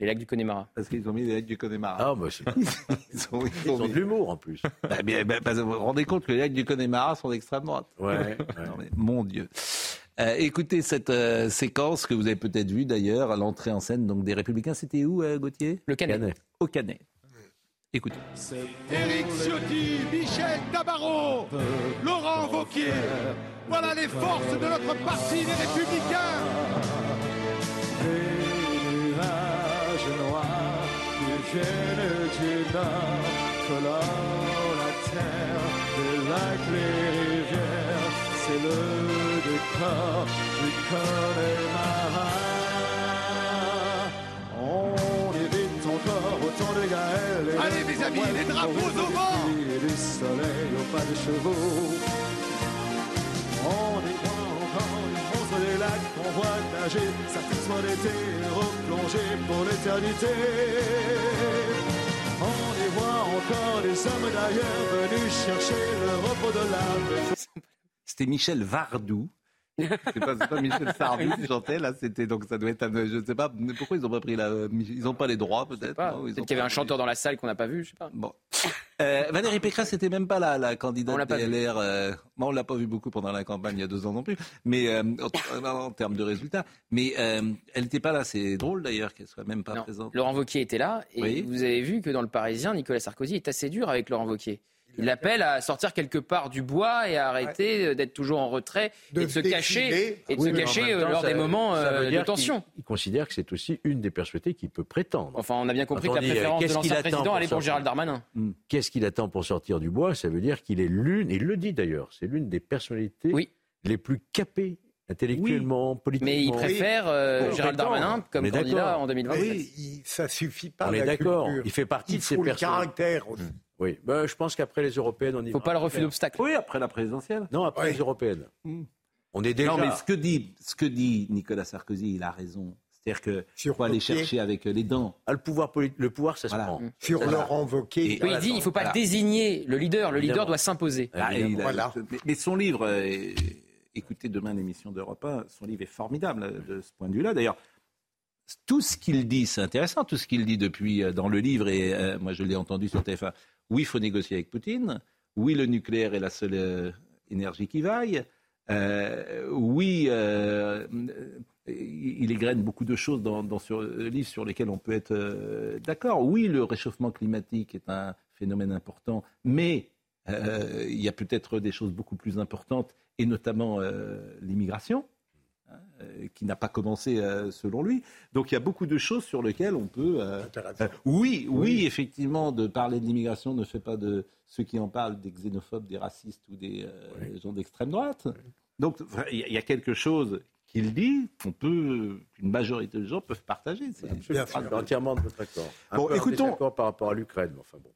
Les lacs du Connemara. Parce qu'ils ont mis les lacs du Connemara. Ah, bah, c'est. ils ont, ils Ils ont ont de l'humour en plus. Bah, mais, bah, vous vous rendez compte que les lacs du Connemara sont d'extrême droite. Ouais, ouais. Non, mais, mon Dieu. Euh, écoutez cette euh, séquence que vous avez peut-être vue d'ailleurs à l'entrée en scène donc des Républicains. C'était où, euh, Gauthier? Le Canet. Au Canet. Écoutez. Éric Ciotti, Michel Tabarot, Laurent Wauquiez. Voilà les forces de notre parti, les Républicains. Des nuages noirs qui viennent du nord, colorent la terre, des lacs, les rivières, c'est le décor du Connemara. On évite encore autant de Gaël et Allez, de mes amis, les drapeaux au vent. Et du soleil au pas de chevaux. On encore les monstres des lacs qu'on voit nager, soirs d'été replongés pour l'éternité. On y voit encore les hommes d'ailleurs venus chercher le repos de l'âme. C'était Michel Vardou. C'est pas, Michel Sardou qui chantait, là, c'était donc ça doit être un, je ne sais pas, mais pourquoi ils n'ont pas pris la, ils n'ont pas les droits peut-être. Peut-être qu'il y avait un chanteur dans la salle qu'on n'a pas vu, je sais pas. Bon. Euh, Valérie Pécresse, c'était même pas la, la On candidate l'a pas. LR. euh, bon, on l'a pas vu beaucoup pendant la campagne il y a deux ans non plus, mais euh, en, en termes de résultats. Mais elle n'était pas là. C'est drôle d'ailleurs qu'elle soit même pas Non. présente. Laurent Wauquiez était là et Oui. vous avez vu que dans le Parisien, Nicolas Sarkozy est assez dur avec Laurent Wauquiez. Il l'appelle à sortir quelque part du bois et à arrêter euh, d'être toujours en retrait De et de se cacher, et de Oui, se cacher euh, temps, lors ça- des moments euh, de tension. Il considère que c'est aussi une des personnalités qu'il peut prétendre. Enfin, on a bien compris Quand que la préférence de l'ancien président pour allait pour Gérald Darmanin? Hmm. Qu'est-ce qu'il attend pour sortir du bois? Ça veut dire qu'il est l'une, et il le dit d'ailleurs, c'est l'une des personnalités les plus capées intellectuellement, politiquement. Mais il préfère euh, Bon, Gérald. Darmanin comme candidat d'accord. en 2020. Oui, il- ça suffit pas. On est d'accord. culture. Il fait partie Il de ces faut le personnes. caractère aussi. Oui, ben, je pense qu'après les européennes, on y Faut pas le refus d'obstacle. Oui, après la présidentielle. Non, après les européennes. On est déjà. Non, mais ce que dit, ce que dit Nicolas Sarkozy, il a raison. C'est-à-dire que faut aller chercher avec les dents. Ah, le pouvoir, le pouvoir, ça se prend. Sur Laurent Wauquiez. Oui, il dit il ne faut pas désigner le leader. Le leader doit s'imposer. Ah, voilà. mais, son livre, écoutez demain l'émission d'Europe 1, son livre est formidable de ce point de vue-là. D'ailleurs, tout ce qu'il dit, c'est intéressant, tout ce qu'il dit depuis dans le livre, et moi je l'ai entendu sur TF1. Oui, il faut négocier avec Poutine. Oui, le nucléaire est la seule énergie qui vaille. oui, il égrène beaucoup de choses dans, ce livre sur lesquelles on peut être euh, d'accord. Oui, le réchauffement climatique est un phénomène important, mais euh, il y a peut-être des choses beaucoup plus importantes, et notamment euh, l'immigration, hein, qui n'a pas commencé selon lui. Donc il y a beaucoup de choses sur lesquelles on peut... oui, oui, effectivement, de parler de l'immigration ne fait pas de ceux qui en parlent des xénophobes, des racistes ou des gens d'extrême droite. Donc il y a quelque chose qu'il dit qu'on peut, qu'une majorité de gens peuvent partager. C'est entièrement de votre accord. bon, écoutons. par rapport à l'Ukraine, enfin bon.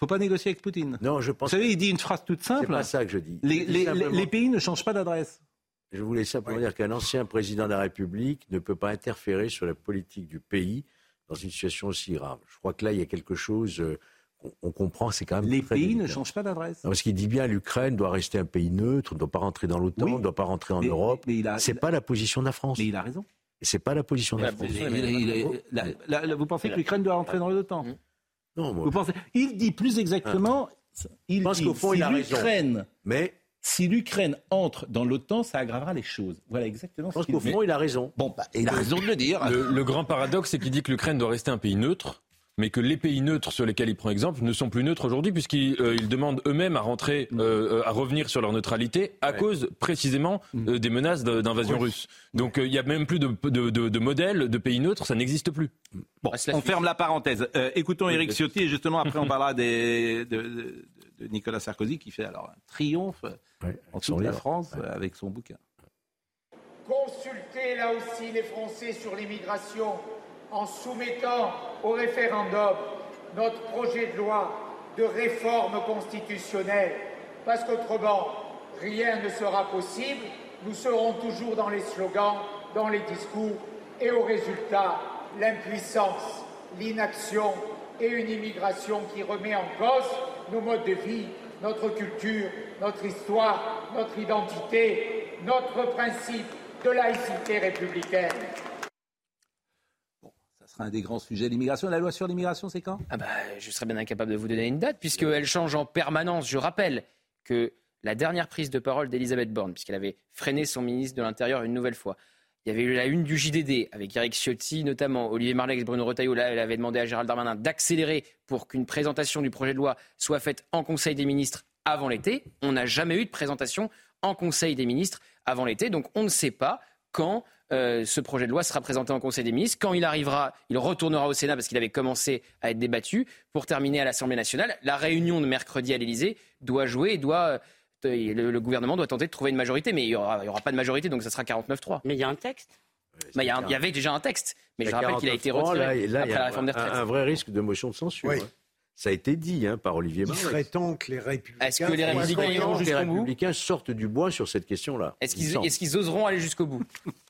Faut pas négocier avec Poutine. Non, je pense. Vous savez, il dit une phrase toute simple. C'est pas ça que je dis. Les, les, pays ne changent pas d'adresse. Je voulais simplement dire qu'un ancien président de la République ne peut pas interférer sur la politique du pays dans une situation aussi grave. Je crois que là, il y a quelque chose. Euh, on comprend, c'est quand même. Les pays ne changent pas d'adresse. Parce qu'il dit bien l'Ukraine doit rester un pays neutre, ne doit pas rentrer dans l'OTAN, ne doit pas rentrer en Europe. Mais, c'est pas la position de la France. Mais il a raison. C'est pas la position de la France. vous pensez que l'Ukraine doit rentrer dans l'OTAN Non, moi... vous pensez... Il dit plus exactement. Il pense qu'au fond, il a raison. Mais si l'Ukraine entre dans l'OTAN, ça aggravera les choses. Voilà exactement. Je pense qu'au fond, il a raison. Bon, bah, il a raison de le dire. le grand paradoxe, c'est qu'il dit que l'Ukraine doit rester un pays neutre mais que les pays neutres sur lesquels il prend exemple ne sont plus neutres aujourd'hui puisqu'ils euh, demandent eux-mêmes à rentrer, mm. euh, à revenir sur leur neutralité à cause précisément mm. euh, des menaces d'invasion russe. Donc il n'y a même plus de, de, de, de, modèle de pays neutres, ça n'existe plus. Bon, on ferme la parenthèse. écoutons Éric Ciotti et justement après on parlera des, de, Nicolas Sarkozy qui fait alors un triomphe en toute la France avec son bouquin. Consultez là aussi les Français sur l'immigration en soumettant au référendum notre projet de loi de réforme constitutionnelle, parce qu'autrement, rien ne sera possible. Nous serons toujours dans les slogans, dans les discours, et au résultat, l'impuissance, l'inaction et une immigration qui remet en cause nos modes de vie, notre culture, notre histoire, notre identité, notre principe de laïcité républicaine un des grands sujets. L'immigration, la loi sur l'immigration, c'est quand? Ah bah, Je serais bien incapable de vous donner une date, puisqu'elle change en permanence. Je rappelle que la dernière prise de parole d'Elisabeth Borne, puisqu'elle avait freiné son ministre de l'Intérieur une nouvelle fois, il y avait eu la une du JDD avec Eric Ciotti notamment, Olivier Marlex, Bruno Retailleau. Elle avait demandé à Gérald Darmanin d'accélérer pour qu'une présentation du projet de loi soit faite en Conseil des ministres avant l'été. On n'a jamais eu de présentation en Conseil des ministres avant l'été, donc on ne sait pas quand euh, ce projet de loi sera présenté en Conseil des ministres. Quand il arrivera, il retournera au Sénat parce qu'il avait commencé à être débattu pour terminer à l'Assemblée nationale. La réunion de mercredi à l'Élysée doit jouer et doit. Euh, le, gouvernement doit tenter de trouver une majorité, mais il n'y aura, aura, pas de majorité, donc ça sera 49-3. Mais il y a un texte bah, il y, avait déjà un texte, mais je rappelle qu'il a été retiré après la réforme des retraites. Un, vrai risque de motion de censure. Hein. Ça a été dit hein, par Olivier Marleix. Il serait temps que les républicains, Est-ce que les républicains, sortent du bois sur cette question-là Est-ce qu'ils oseront aller jusqu'au bout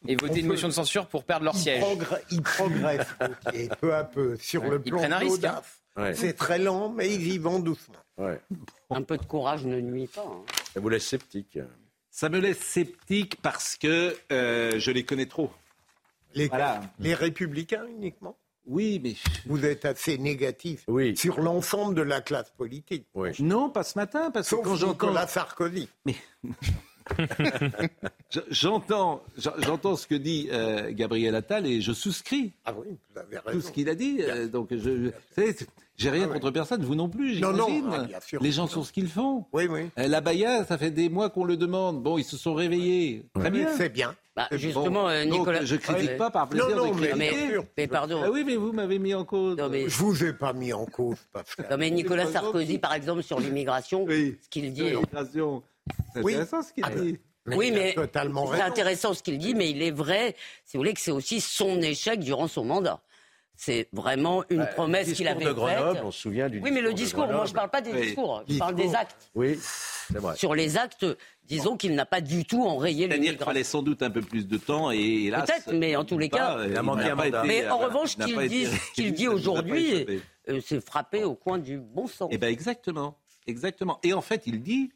et voter une motion de censure pour perdre leur siège Ils progressent peu à peu sur le plan de l'audace. C'est très lent, mais ils y vont doucement. Un peu de courage ne nuit pas. Hein. Ça vous laisse sceptique. Ça me laisse sceptique parce que euh, je les connais trop. Les, les républicains uniquement oui, mais. Vous êtes assez négatif oui. sur l'ensemble de la classe politique. Non, pas ce matin, parce que quand j'entends. Sarkozy. Mais. j'entends, j'entends ce que dit euh, Gabriel Attal et je souscris. Ah oui, vous avez raison. Tout ce qu'il a dit. Euh, donc, je, j'ai rien ah contre personne, vous non plus, j'imagine. Non, non, ah, Les gens sont ce qu'ils font. Oui, oui. Euh, la Baïa, ça fait des mois qu'on le demande. Bon, ils se sont réveillés. Très bien. C'est bien. Bah, justement, euh, Nicolas. Donc, je critique pas par plaisir non, non, de Mais, mais, pardon. Ah oui, mais vous m'avez mis en cause. Non, mais... Je vous ai pas mis en cause, Pascal. Non, mais Nicolas Sarkozy, par exemple, sur l'immigration, ce qu'il dit. C'est intéressant ce qu'il ah, dit. oui, mais c'est intéressant ce qu'il dit, mais il est vrai, si vous voulez, que c'est aussi son échec durant son mandat. C'est vraiment une promesse qu'il avait de Grenoble, faite. On se souvient du oui, mais le discours, moi je ne parle pas des discours, je parle des actes. Oui. sur les actes, disons qu'il n'a pas du tout enrayé C'est-à-dire qu'il l'immigration. fallait sans doute un peu plus de temps et hélas. Peut-être, mais en tous les cas. pas, il n'a pas été- mais en voilà, revanche, qu'il dit, qu'il dit a aujourd'hui, échappé. euh, c'est frappé au coin du bon sens. Eh ben exactement, exactement. Et en fait, il dit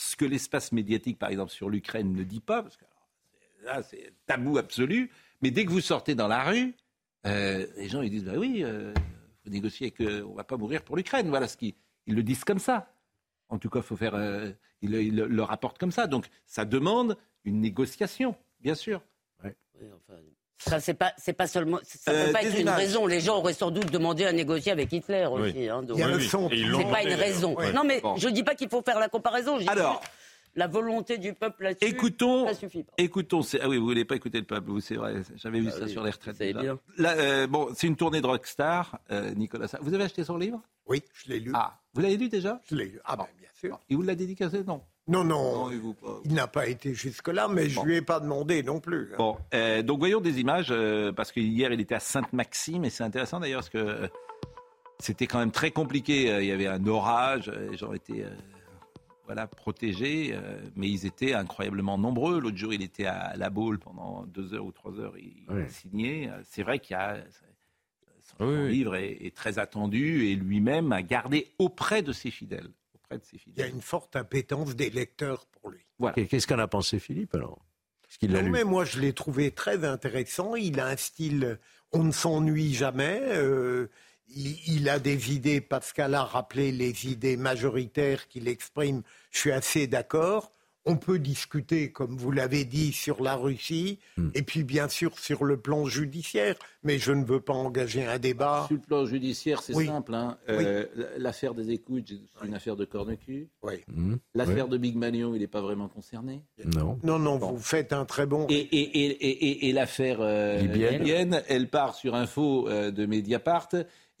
ce que l'espace médiatique, par exemple sur l'Ukraine, ne dit pas, parce que alors, là c'est tabou absolu. Mais dès que vous sortez dans la rue, euh, les gens ils disent bah oui, euh, faut négocier avec, euh, on va pas mourir pour l'Ukraine. Voilà ce qu'ils ils le disent comme ça. En tout cas, faut faire, euh, ils, le- ils le- le rapportent comme ça. Donc ça demande une négociation, bien sûr. Ça, c'est pas, c'est pas seulement, ça Euh, peut pas des être une raison. Les gens auraient sans doute demandé à négocier avec Hitler Oui. aussi. hein, donc- C'est pas une raison. d'ailleurs. Non, mais Bon. je dis pas qu'il faut faire la comparaison. Alors. la volonté du peuple là-dessus. Écoutons, Ça suffit pas. écoutons. c'est- Ah oui, vous voulez pas écouter le peuple, vous c'est vrai. J'avais vu Ah ça sur les retraites. déjà. bien. Là, euh, bon, c'est une tournée de rockstar, euh, Nicolas. Vous avez acheté son livre? Oui, je l'ai lu. Ah, vous l'avez lu déjà? Je l'ai lu. Ah ben, bien sûr. Il vous l'a dédicacé? Non. Non, non, Non, il vous pas- il n'a pas été jusque-là, mais je lui ai pas demandé non plus. hein. Bon, euh, donc voyons des images, euh, parce que hier il était à Sainte-Maxime, et c'est intéressant d'ailleurs, parce que euh, c'était quand même très compliqué. Euh, Il y avait un orage, euh, les gens étaient euh, voilà, protégés, euh, mais ils étaient incroyablement nombreux. L'autre jour, il était à La Baule pendant deux heures ou trois heures, il, il Oui. signait. Euh, C'est vrai qu'il y a. Son oui. livre est, est très attendu et lui-même a gardé auprès de ses fidèles. Auprès de ses Il y a une forte appétence des lecteurs pour lui. Voilà. Qu'est-ce qu'en a pensé Philippe alors qu'il Non, lu mais moi, je l'ai trouvé très intéressant. Il a un style, on ne s'ennuie jamais. euh, il, il a des idées, Pascal a rappelé les idées majoritaires qu'il exprime. Je suis assez d'accord. On peut discuter, comme vous l'avez dit, sur la Russie, Hmm. et puis bien sûr sur le plan judiciaire, mais je ne veux pas engager un débat. Sur le plan judiciaire, c'est Oui. simple. hein. Euh, L'affaire des écoutes, c'est une affaire de corne-cul. Oui. Mmh, L'affaire de Big Manion, il n'est pas vraiment concerné. Non. Non, non, Bon. vous faites un très bon. Et, et, et, et, et- et l'affaire euh, Libyenne. libyenne, elle part sur info euh, de Mediapart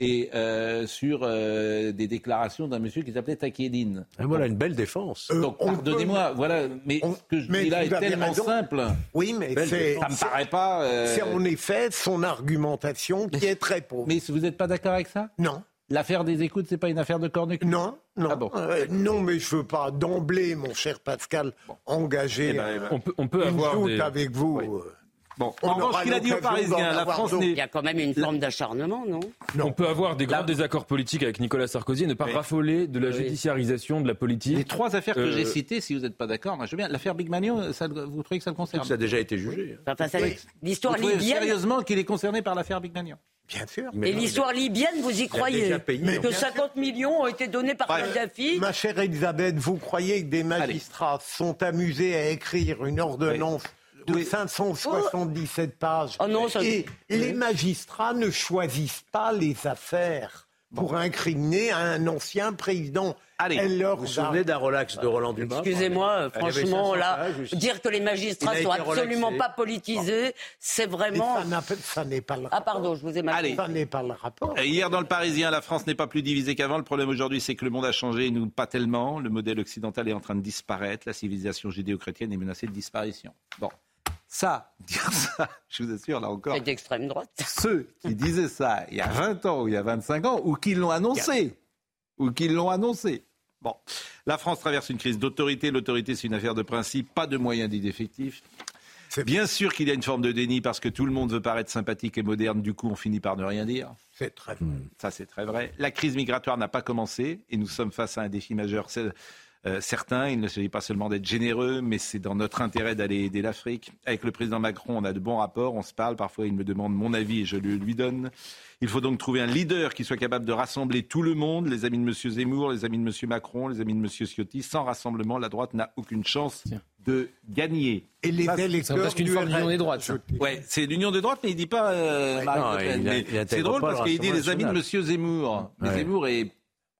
et euh, sur euh, des déclarations d'un monsieur qui s'appelait Takedine. Ah, voilà une belle défense. Euh, Donc on pardonnez-moi, voilà, mais ce que je mais dis là est tellement raison. simple. Oui, mais ça me paraît pas. euh, c'est en effet son argumentation qui est très pauvre. Mais vous n'êtes pas d'accord avec ça? Non. L'affaire des écoutes, c'est pas une affaire de corne-cul Non, non. Ah bon. Euh, non, mais je veux pas d'emblée, mon cher Pascal, engager Eh ben, eh ben. euh, On peut, on peut une avoir joute des... avec vous. Bon, On en revanche, qu'il a dit aux Parisiens, la France n'est Il y a quand même une forme d'acharnement, non? On peut avoir des grands La- désaccords politiques avec Nicolas Sarkozy et ne pas Oui. raffoler de la Oui. judiciarisation de la politique. Les trois affaires que Euh, j'ai citées, si vous n'êtes pas d'accord, moi je veux bien. L'affaire Big Manion, ça, vous trouvez que ça le concerne? Ça a déjà été jugé. hein. Enfin, ça- L'histoire Vous trouvez libyenne. sérieusement qu'il est concerné par l'affaire Big Manion Bien sûr. Et l'histoire libyenne, vous y croyez déjà payé, Mais Que bien 50 millions ont été donnés par Ma chère Elisabeth, vous croyez que des magistrats sont amusés à écrire une ordonnance de Oui. 577 pages Oh non, ça- Et les magistrats ne choisissent pas les affaires pour incriminer un ancien président. Allez, Elle Vous vous souvenez d'un relax de Roland Dumas Excusez-moi, euh, franchement, 500 là, pages dire que les magistrats a sont absolument relaxé. pas politisés, c'est vraiment. ça n'est pas le Ah, pardon, je vous ai mal Allez. Ça n'est pas le rapport. Hier dans le Parisien, la France n'est pas plus divisée qu'avant. Le problème aujourd'hui, c'est que le monde a changé, et nous pas tellement. Le modèle occidental est en train de disparaître. La civilisation judéo-chrétienne est menacée de disparition. Bon, ça, dire ça, je vous assure, là encore, C'est d'extrême droite. ceux qui disaient ça il y a 20 ans ou il y a 25 ans, ou qui l'ont annoncé, ou qui l'ont annoncé. Bon, la France traverse une crise d'autorité. L'autorité, c'est une affaire de principe, pas de moyens dits d'effectifs. C'est- Bien sûr qu'il y a une forme de déni parce que tout le monde veut paraître sympathique et moderne. Du coup, on finit par ne rien dire. C'est très Ça, c'est très vrai. La crise migratoire n'a pas commencé et nous sommes face à un défi majeur. Euh, certain, il ne s'agit pas seulement d'être généreux, mais c'est dans notre intérêt d'aller aider l'Afrique. Avec le président Macron, on a de bons rapports, on se parle. Parfois, il me demande mon avis et je le lui donne. Il faut donc trouver un leader qui soit capable de rassembler tout le monde, les amis de M. Zemmour, les amis de M. Macron, les amis de M. Ciotti. Sans rassemblement, la droite n'a aucune chance de gagner. Et les électeurs C'est presque une du forme d'union RN, des drotes. ça. Ouais, c'est l'union des droites, mais il dit pas euh, C'est drôle parce qu'il dit les amis de Monsieur Zemmour. Mais. Zemmour est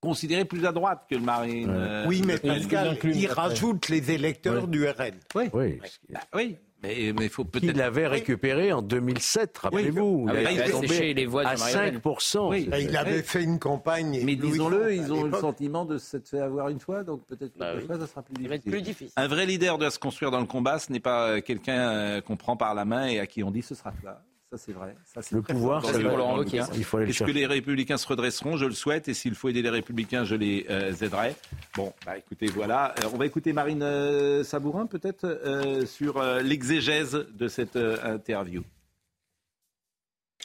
considéré plus à droite que le Marine. Ouais. euh, Oui, mais Il- il Pascal, il rajoute les électeurs du RN. Oui, Oui. Bah oui. mais il faut peut-être. Qu'il l'avait récupéré en 2007, rappelez-vous. Ah oui, il il avait tombé séché les voix de à Marine Le Pen. 5%. Oui. c'est- Il avait fait une campagne. Mais disons-le, ils ont le l'époque. sentiment de s'être fait avoir une fois, donc peut-être que Bah oui. fois, ça sera plus difficile. plus difficile. Un vrai leader doit se construire dans le combat. Ce n'est pas euh, quelqu'un euh, qu'on prend par la main et à qui on dit ce sera toi. Ça, c'est vrai. Ça, le pouvoir, c'est Laurent Il faut Est-ce que les Républicains se redresseront Je le souhaite. Et s'il faut aider les Républicains, je les euh, aiderai. Bon, bah, écoutez, voilà. Euh, on va écouter Marine euh, Sabourin, peut-être, sur l'exégèse de cette interview.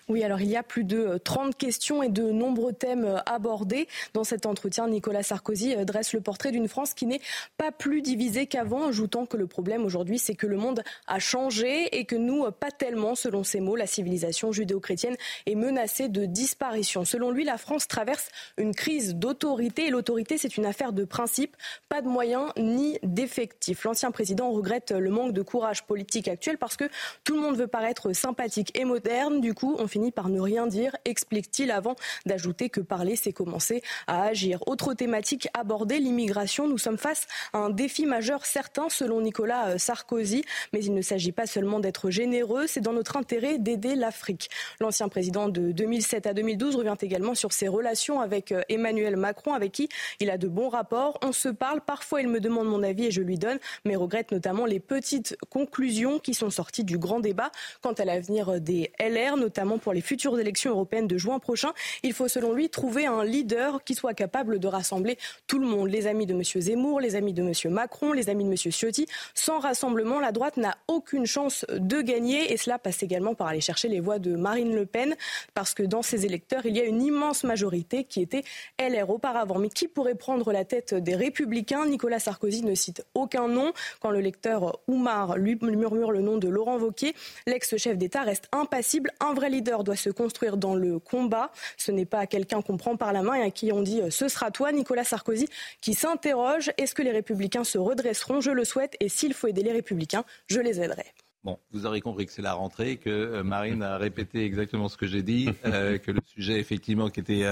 Oui, alors il y a plus de 30 euh, questions et de nombreux thèmes euh, abordés. Dans cet entretien, Nicolas Sarkozy euh, dresse le portrait d'une France qui n'est pas plus divisée qu'avant, ajoutant que le problème aujourd'hui, c'est que le monde a changé et que nous, pas tellement, selon ses mots, la civilisation judéo-chrétienne est menacée de disparition. Selon lui, la France traverse une crise d'autorité et l'autorité, c'est une affaire de principe, pas de moyens ni d'effectifs. L'ancien président regrette le manque de courage politique actuel parce que tout le monde veut paraître sympathique et moderne. Du coup, finit par ne rien dire, explique-t-il avant d'ajouter que parler, c'est commencer à agir. Autre thématique abordée, l'immigration. Nous sommes face à un défi majeur, certain, selon Nicolas euh, Sarkozy, mais il ne s'agit pas seulement d'être généreux, c'est dans notre intérêt d'aider l'Afrique. L'ancien président de 2007 à 2012 revient également sur ses relations avec euh, Emmanuel Macron, avec qui il a de bons rapports. On se parle, parfois il me demande mon avis et je lui donne, mais regrette notamment les petites conclusions qui sont sorties du grand débat quant à l'avenir des LR, notamment pour les futures élections européennes de juin prochain. Il faut, selon lui, trouver un leader qui soit capable de rassembler tout le monde. Les amis de M. Zemmour, les amis de M. Macron, les amis de M. Ciotti. Sans rassemblement, la droite n'a aucune chance de gagner. Et cela passe également par aller chercher les voix de Marine Le Pen, parce que dans ses électeurs, il y a une immense majorité qui était LR auparavant. Mais qui pourrait prendre la tête des Républicains? Nicolas Sarkozy ne cite aucun nom. Quand le lecteur Oumar lui murmure le nom de Laurent Wauquiez, l'ex-chef d'État reste impassible. Un vrai leader doit se construire dans le combat. Ce n'est pas quelqu'un qu'on prend par la main et à qui on dit euh, ce sera toi, Nicolas Sarkozy, qui s'interroge est-ce que les Républicains se redresseront? Je le souhaite et s'il faut aider les Républicains, je les aiderai. Bon, vous aurez compris que c'est la rentrée, que euh, Marine a répété exactement ce que j'ai dit, euh, que le sujet effectivement qui était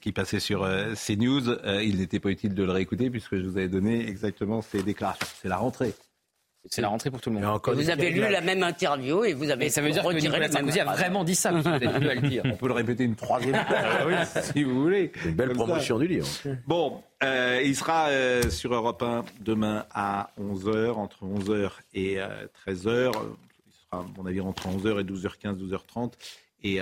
qui passait sur CNews, il n'était pas utile de le réécouter puisque je vous avais donné exactement ces déclarations. C'est la rentrée. C'est la rentrée pour tout le monde. vous avez lu la même interview et vous avez ça veut dire que Nicolas Sarkozy a vraiment dit ça. Vous avez à le dire. On peut le répéter une troisième fois, ah si vous voulez. Une belle promotion du livre. Bon, euh, il sera euh, sur Europe 1 demain à 11h, entre 11h et 13h. Euh, il sera, à mon avis, entre 11h et 12h15, 12h30. Et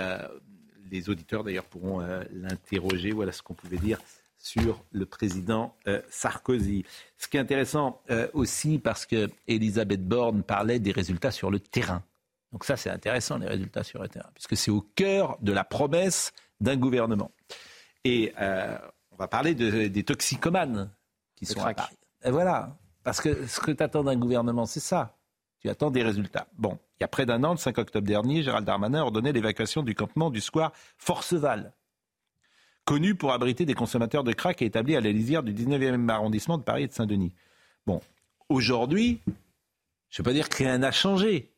les auditeurs, d'ailleurs, pourront l'interroger. Voilà ce qu'on pouvait dire sur le président euh, Sarkozy. Ce qui est intéressant euh, aussi parce que Elisabeth Borne parlait des résultats sur le terrain. Donc ça, c'est intéressant, les résultats sur le terrain, puisque c'est au cœur de la promesse d'un gouvernement. Et euh, on va parler des toxicomanes qui sont à Paris. Et voilà, parce que ce que tu attends d'un gouvernement, c'est ça. Tu attends des résultats. Bon, il y a près d'un an, le 5 octobre dernier, Gérald Darmanin a ordonné l'évacuation du campement du square Forceval connu pour abriter des consommateurs de crack et établi à la lisière du 19e arrondissement de Paris et de Saint-Denis. Bon, aujourd'hui, je ne veux pas dire que rien n'a changé.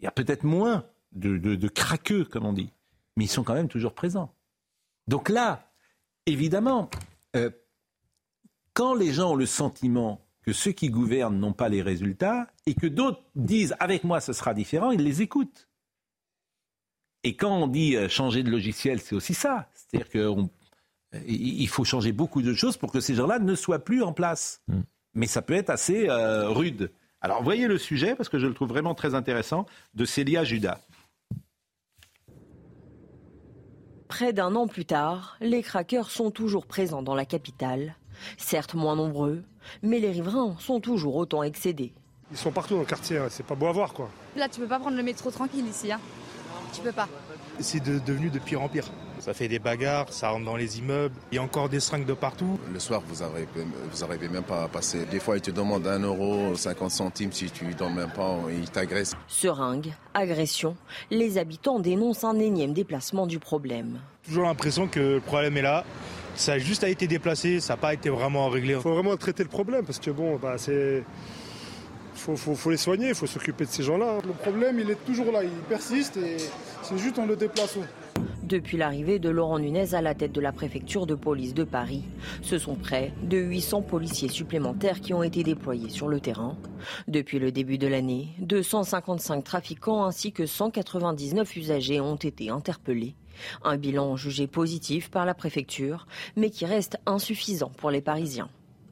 Il y a peut-être moins de, de, craqueux, comme on dit, mais ils sont quand même toujours présents. Donc là, évidemment, euh, quand les gens ont le sentiment que ceux qui gouvernent n'ont pas les résultats et que d'autres disent avec moi ce sera différent, ils les écoutent. Et quand on dit euh, changer de logiciel, c'est aussi ça. C'est-à-dire qu'il faut changer beaucoup de choses pour que ces gens-là ne soient plus en place. Mm. Mais ça peut être assez euh, rude. Alors voyez le sujet, parce que je le trouve vraiment très intéressant, de Célia Judas. Près d'un an plus tard, les craqueurs sont toujours présents dans la capitale. Certes moins nombreux, mais les riverains sont toujours autant excédés. Ils sont partout dans le quartier, c'est pas beau à voir quoi. Là tu peux pas prendre le métro tranquille ici. Hein tu peux pas. C'est devenu de pire en pire. Ça fait des bagarres, ça rentre dans les immeubles, il y a encore des seringues de partout. Le soir, vous n'arrivez vous même pas à passer. Des fois, ils te demandent 1 euro, 50 centimes, si tu ne donnes même pas, ils t'agressent. Seringues, agression, les habitants dénoncent un énième déplacement du problème. Toujours l'impression que le problème est là. Ça a juste été déplacé, ça n'a pas été vraiment réglé. Il faut vraiment traiter le problème parce que bon, bah, c'est faut, faut, les soigner, il faut s'occuper de ces gens-là. Le problème, il est toujours là, il persiste et c'est juste en le déplaçant. Depuis l'arrivée de Laurent Nunez à la tête de la préfecture de police de Paris, ce sont près de 800 policiers supplémentaires qui ont été déployés sur le terrain. Depuis le début de l'année, 255 trafiquants ainsi que 199 usagers ont été interpellés. Un bilan jugé positif par la préfecture, mais qui reste insuffisant pour les Parisiens.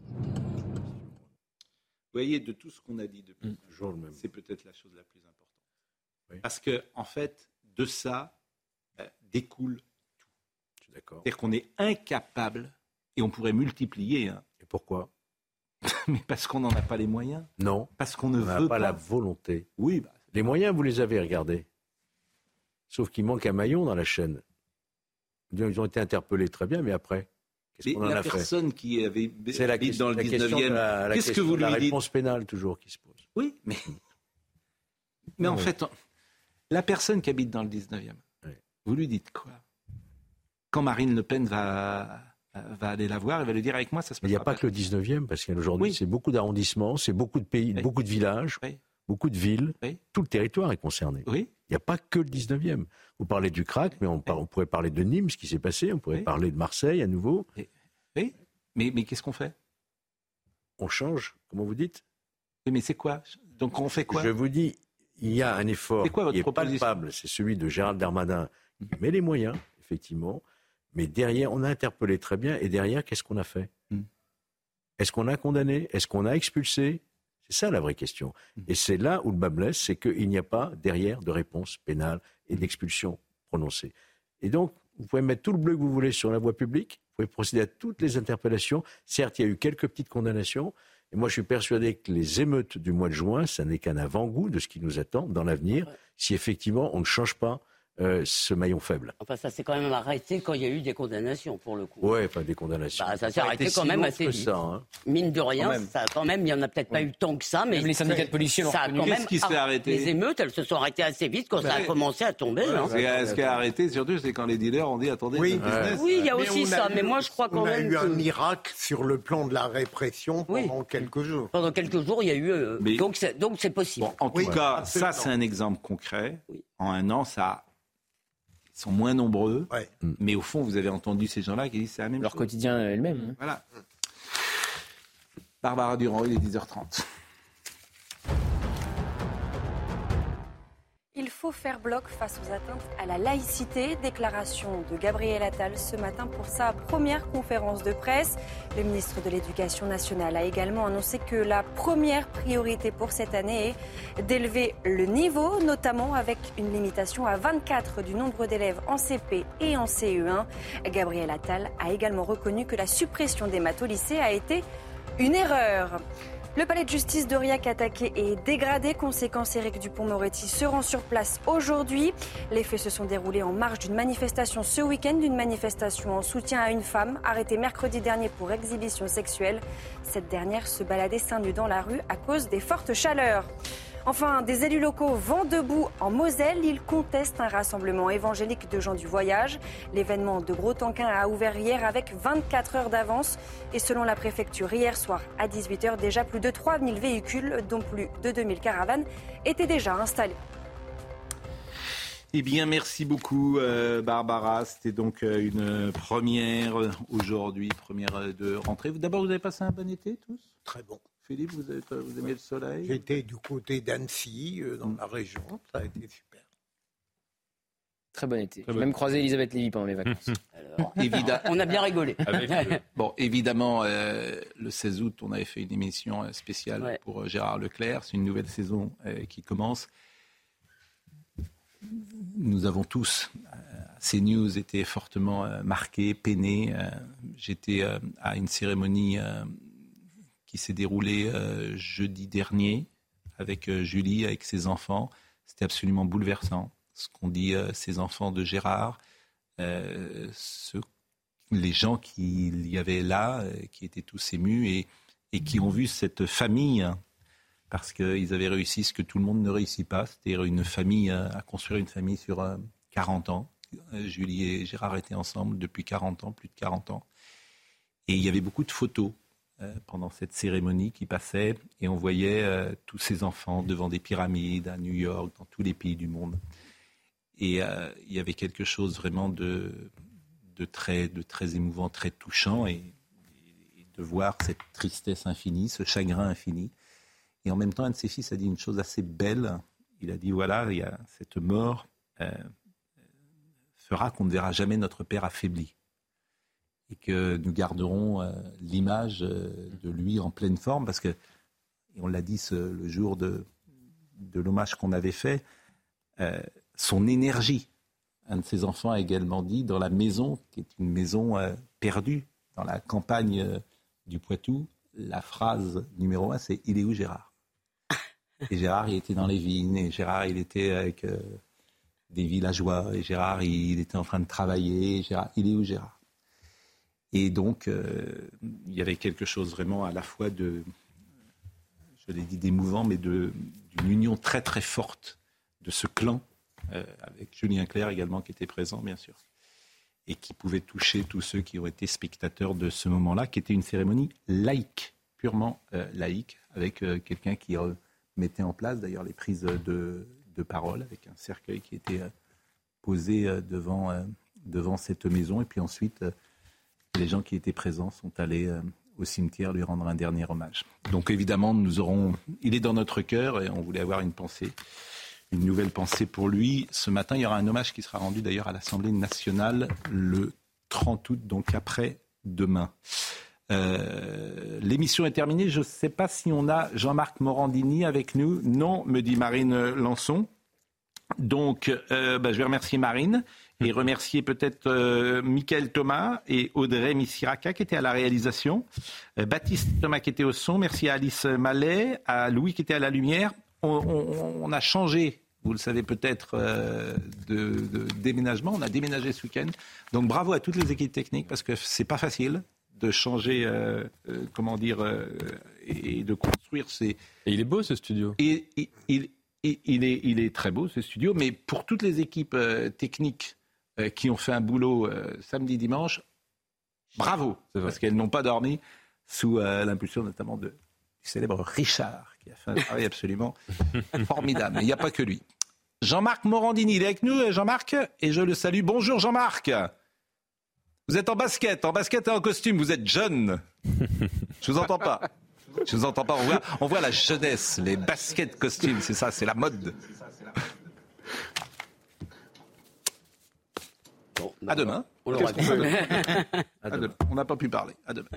Vous voyez, de tout ce qu'on a dit depuis, mm. c'est peut-être la chose la plus importante. Parce que, en fait, de ça découle tout. C'est-à-dire qu'on est incapable, et on pourrait multiplier. hein. Et pourquoi? Mais parce qu'on n'en a pas les moyens. Non. Parce qu'on ne On veut pas pas. la volonté. Oui, bah, Les moyens, vous les avez regardés. Sauf qu'il manque un maillon dans la chaîne. Ils ont été interpellés très bien, mais après, qu'est-ce Mais qu'on en la a fait? personne qui avait C'est la, dans le la question de 19e, la, la qu'est-ce que vous la lui dites? réponse pénale toujours qui se pose. Oui, mais, mais en Oui. fait, la personne qui habite dans le 19e, vous lui dites quoi? Quand Marine Le Pen va, va aller la voir, elle va lui dire avec moi, ça se Mais il n'y a pas que le 19e, parce qu'aujourd'hui, c'est beaucoup d'arrondissements, c'est beaucoup de pays, beaucoup de villages, beaucoup de villes. Tout le territoire est concerné. Oui. Il n'y a pas que le 19e. Vous parlez du crack, mais on, par- on pourrait parler de Nîmes, ce qui s'est passé, on pourrait parler de Marseille à nouveau. Oui, mais, mais qu'est-ce qu'on fait? On change, comment vous dites? Oui, mais c'est quoi? Donc on fait quoi? Je vous dis, il y a un effort C'est quoi votre qui est palpable, c'est celui de Gérald Darmanin, qui met les moyens, effectivement, mais derrière, on a interpellé très bien, et derrière, qu'est-ce qu'on a fait Hmm. Est-ce qu'on a condamné Est-ce qu'on a expulsé C'est ça la vraie question. Hmm. Et c'est là où le bas blesse, c'est qu'il n'y a pas derrière de réponse pénale et d'expulsion prononcée. Et donc, vous pouvez mettre tout le bleu que vous voulez sur la voie publique, vous pouvez procéder à toutes les interpellations. Certes, il y a eu quelques petites condamnations, et moi je suis persuadé que les émeutes du mois de juin, ça n'est qu'un avant-goût de ce qui nous attend dans l'avenir, si effectivement on ne change pas euh, ce maillon faible. Enfin, ça s'est quand même arrêté quand il y a eu des condamnations, pour le coup. Ouais, enfin des condamnations. Bah, ça s'est a arrêté quand si même assez vite. ça, hein. Mine de rien, Quand même. ça, quand même, il n'y en a peut-être pas eu tant que ça, mais Même les syndicats de policiers l'ont ça a reconnu. quand même Qu'est-ce qui s'est arrêté Les émeutes, elles se sont arrêtées assez vite quand ça a Ouais. commencé à tomber. hein. C'est- Ce qui a arrêté, surtout, c'est quand les dealers ont dit attendez, Oui, business. Oui, il y a Mais aussi a ça, eu- mais moi je crois quand on a même eu un miracle sur le plan de la répression pendant quelques jours. Pendant quelques jours, il y a eu. euh, donc c'est donc c'est possible. En tout Oui, cas, ça, c'est un exemple concret. En un an, ça. Ils sont moins nombreux. Mais au fond, vous avez entendu ces gens-là qui disent c'est la même Leur chose. quotidien est le même. Voilà. Barbara Durand, il est 10h30. Faut faire bloc face aux atteintes à la laïcité. Déclaration de Gabriel Attal ce matin pour sa première conférence de presse. Le ministre de l'Éducation nationale a également annoncé que la première priorité pour cette année est d'élever le niveau, notamment avec une limitation à 24 du nombre d'élèves en CP et en CE1. Gabriel Attal a également reconnu que la suppression des maths au lycée a été une erreur. Le palais de justice d'Aurillac attaqué et dégradé. Conséquence, Éric Dupont-Moretti se rend sur place aujourd'hui. Les faits se sont déroulés en marge d'une manifestation ce week-end, d'une manifestation en soutien à une femme arrêtée mercredi dernier pour exhibition sexuelle. Cette dernière se baladait seins nus dans la rue à cause des fortes chaleurs. Enfin, des élus locaux vont debout en Moselle. Ils contestent un rassemblement évangélique de gens du voyage. L'événement de Gros-Tanquin a ouvert hier avec 24 heures d'avance. Et selon la préfecture, hier soir à 18h, déjà plus de 3000 véhicules, dont plus de 2000 caravanes, étaient déjà installés. Eh bien, merci beaucoup, euh, Barbara. C'était donc euh, une première euh, aujourd'hui, première de rentrée. D'abord, vous avez passé un bon été tous? Très bon. Philippe, vous, avez, vous aimez le soleil? J'étais du côté d'Annecy, euh, dans la région. Ça a été super. Très bon été. J'ai même croisé Elisabeth Lévy pendant mes vacances. On a bien rigolé. Bon, évidemment, euh, le 16 août, on avait fait une émission euh, spéciale Ouais. pour euh, Gérard Leclerc. C'est une nouvelle saison euh, qui commence. Nous avons tous, euh, ces news été fortement euh, marqués, peinés. Euh, J'étais euh, à une cérémonie euh, qui s'est déroulée euh, jeudi dernier avec euh, Julie, avec ses enfants. C'était absolument bouleversant. Ce qu'ont dit euh, ces enfants de Gérard, les gens qui y avaient là, qui étaient tous émus et, qui ont vu cette famille, hein, parce qu'ils avaient réussi ce que tout le monde ne réussit pas, c'est-à-dire une famille, à construire une famille sur euh, 40 ans. Julie et Gérard étaient ensemble depuis 40 ans, plus de 40 ans. Et il y avait beaucoup de photos pendant cette cérémonie qui passait, et on voyait euh, tous ces enfants devant des pyramides à New York, dans tous les pays du monde. Et euh, il y avait quelque chose vraiment de, très, de très émouvant, très touchant, et, de voir cette tristesse infinie, ce chagrin infini. Et en même temps, un de ses fils a dit une chose assez belle. Il a dit voilà, il y a cette mort euh, fera qu'on ne verra jamais notre père affaibli, et que nous garderons euh, l'image euh, de lui en pleine forme, parce que, et on l'a dit ce- le jour de, l'hommage qu'on avait fait, son énergie. Un de ses enfants a également dit dans la maison, qui est une maison perdue, dans la campagne du Poitou, la phrase numéro un, c'est Il est où Gérard? Et Gérard, il était dans les vignes, et Gérard, il était avec euh, des villageois, et Gérard, il, était en train de travailler. Gérard, il est où Gérard? Et donc, euh, il y avait quelque chose vraiment à la fois de, je l'ai dit, d'émouvant, mais d'une union très très forte de ce clan, euh, avec Julien Clerc également qui était présent, bien sûr et qui pouvait toucher tous ceux qui ont été spectateurs de ce moment-là, qui était une cérémonie laïque, purement euh, laïque, avec quelqu'un qui mettait en place d'ailleurs les prises de, parole, avec un cercueil qui était posé devant, devant cette maison. Et puis ensuite, les gens qui étaient présents sont allés au cimetière lui rendre un dernier hommage. Donc évidemment, nous aurons, il est dans notre cœur et on voulait avoir une pensée une nouvelle pensée pour lui. Ce matin, il y aura un hommage qui sera rendu d'ailleurs à l'Assemblée nationale le 30 août, donc après demain. Euh, l'émission est terminée. Je ne sais pas si on a Jean-Marc Morandini avec nous. Non, me dit Marine Lançon. Donc, euh, bah, je vais remercier Marine et remercier peut-être euh, Michael Thomas et Audrey Missiraka qui étaient à la réalisation, Baptiste Thomas qui était au son, merci à Alice Mallet, à Louis qui était à la lumière. on a changé vous le savez peut-être, euh, de, déménagement. On a déménagé ce week-end. Donc bravo à toutes les équipes techniques parce que c'est pas facile de changer, euh, euh, comment dire, et, de construire ces. Et il est beau ce studio. Et, il, il, est, il est très beau ce studio, mais pour toutes les équipes techniques qui ont fait un boulot samedi, dimanche, bravo, parce qu'elles n'ont pas dormi sous l'impulsion notamment de, du célèbre Richard qui a fait un travail absolument formidable. Mais il n'y a pas que lui. Jean-Marc Morandini, il est avec nous, Jean-Marc, et je le salue. Bonjour Jean-Marc. Vous êtes en basket, en basket et en costume, vous êtes jeune. Je vous entends pas. Je vous entends pas. On voit, on voit la jeunesse, les baskets costumes, c'est ça, c'est la mode. À demain. On n'a pas pu parler. À demain.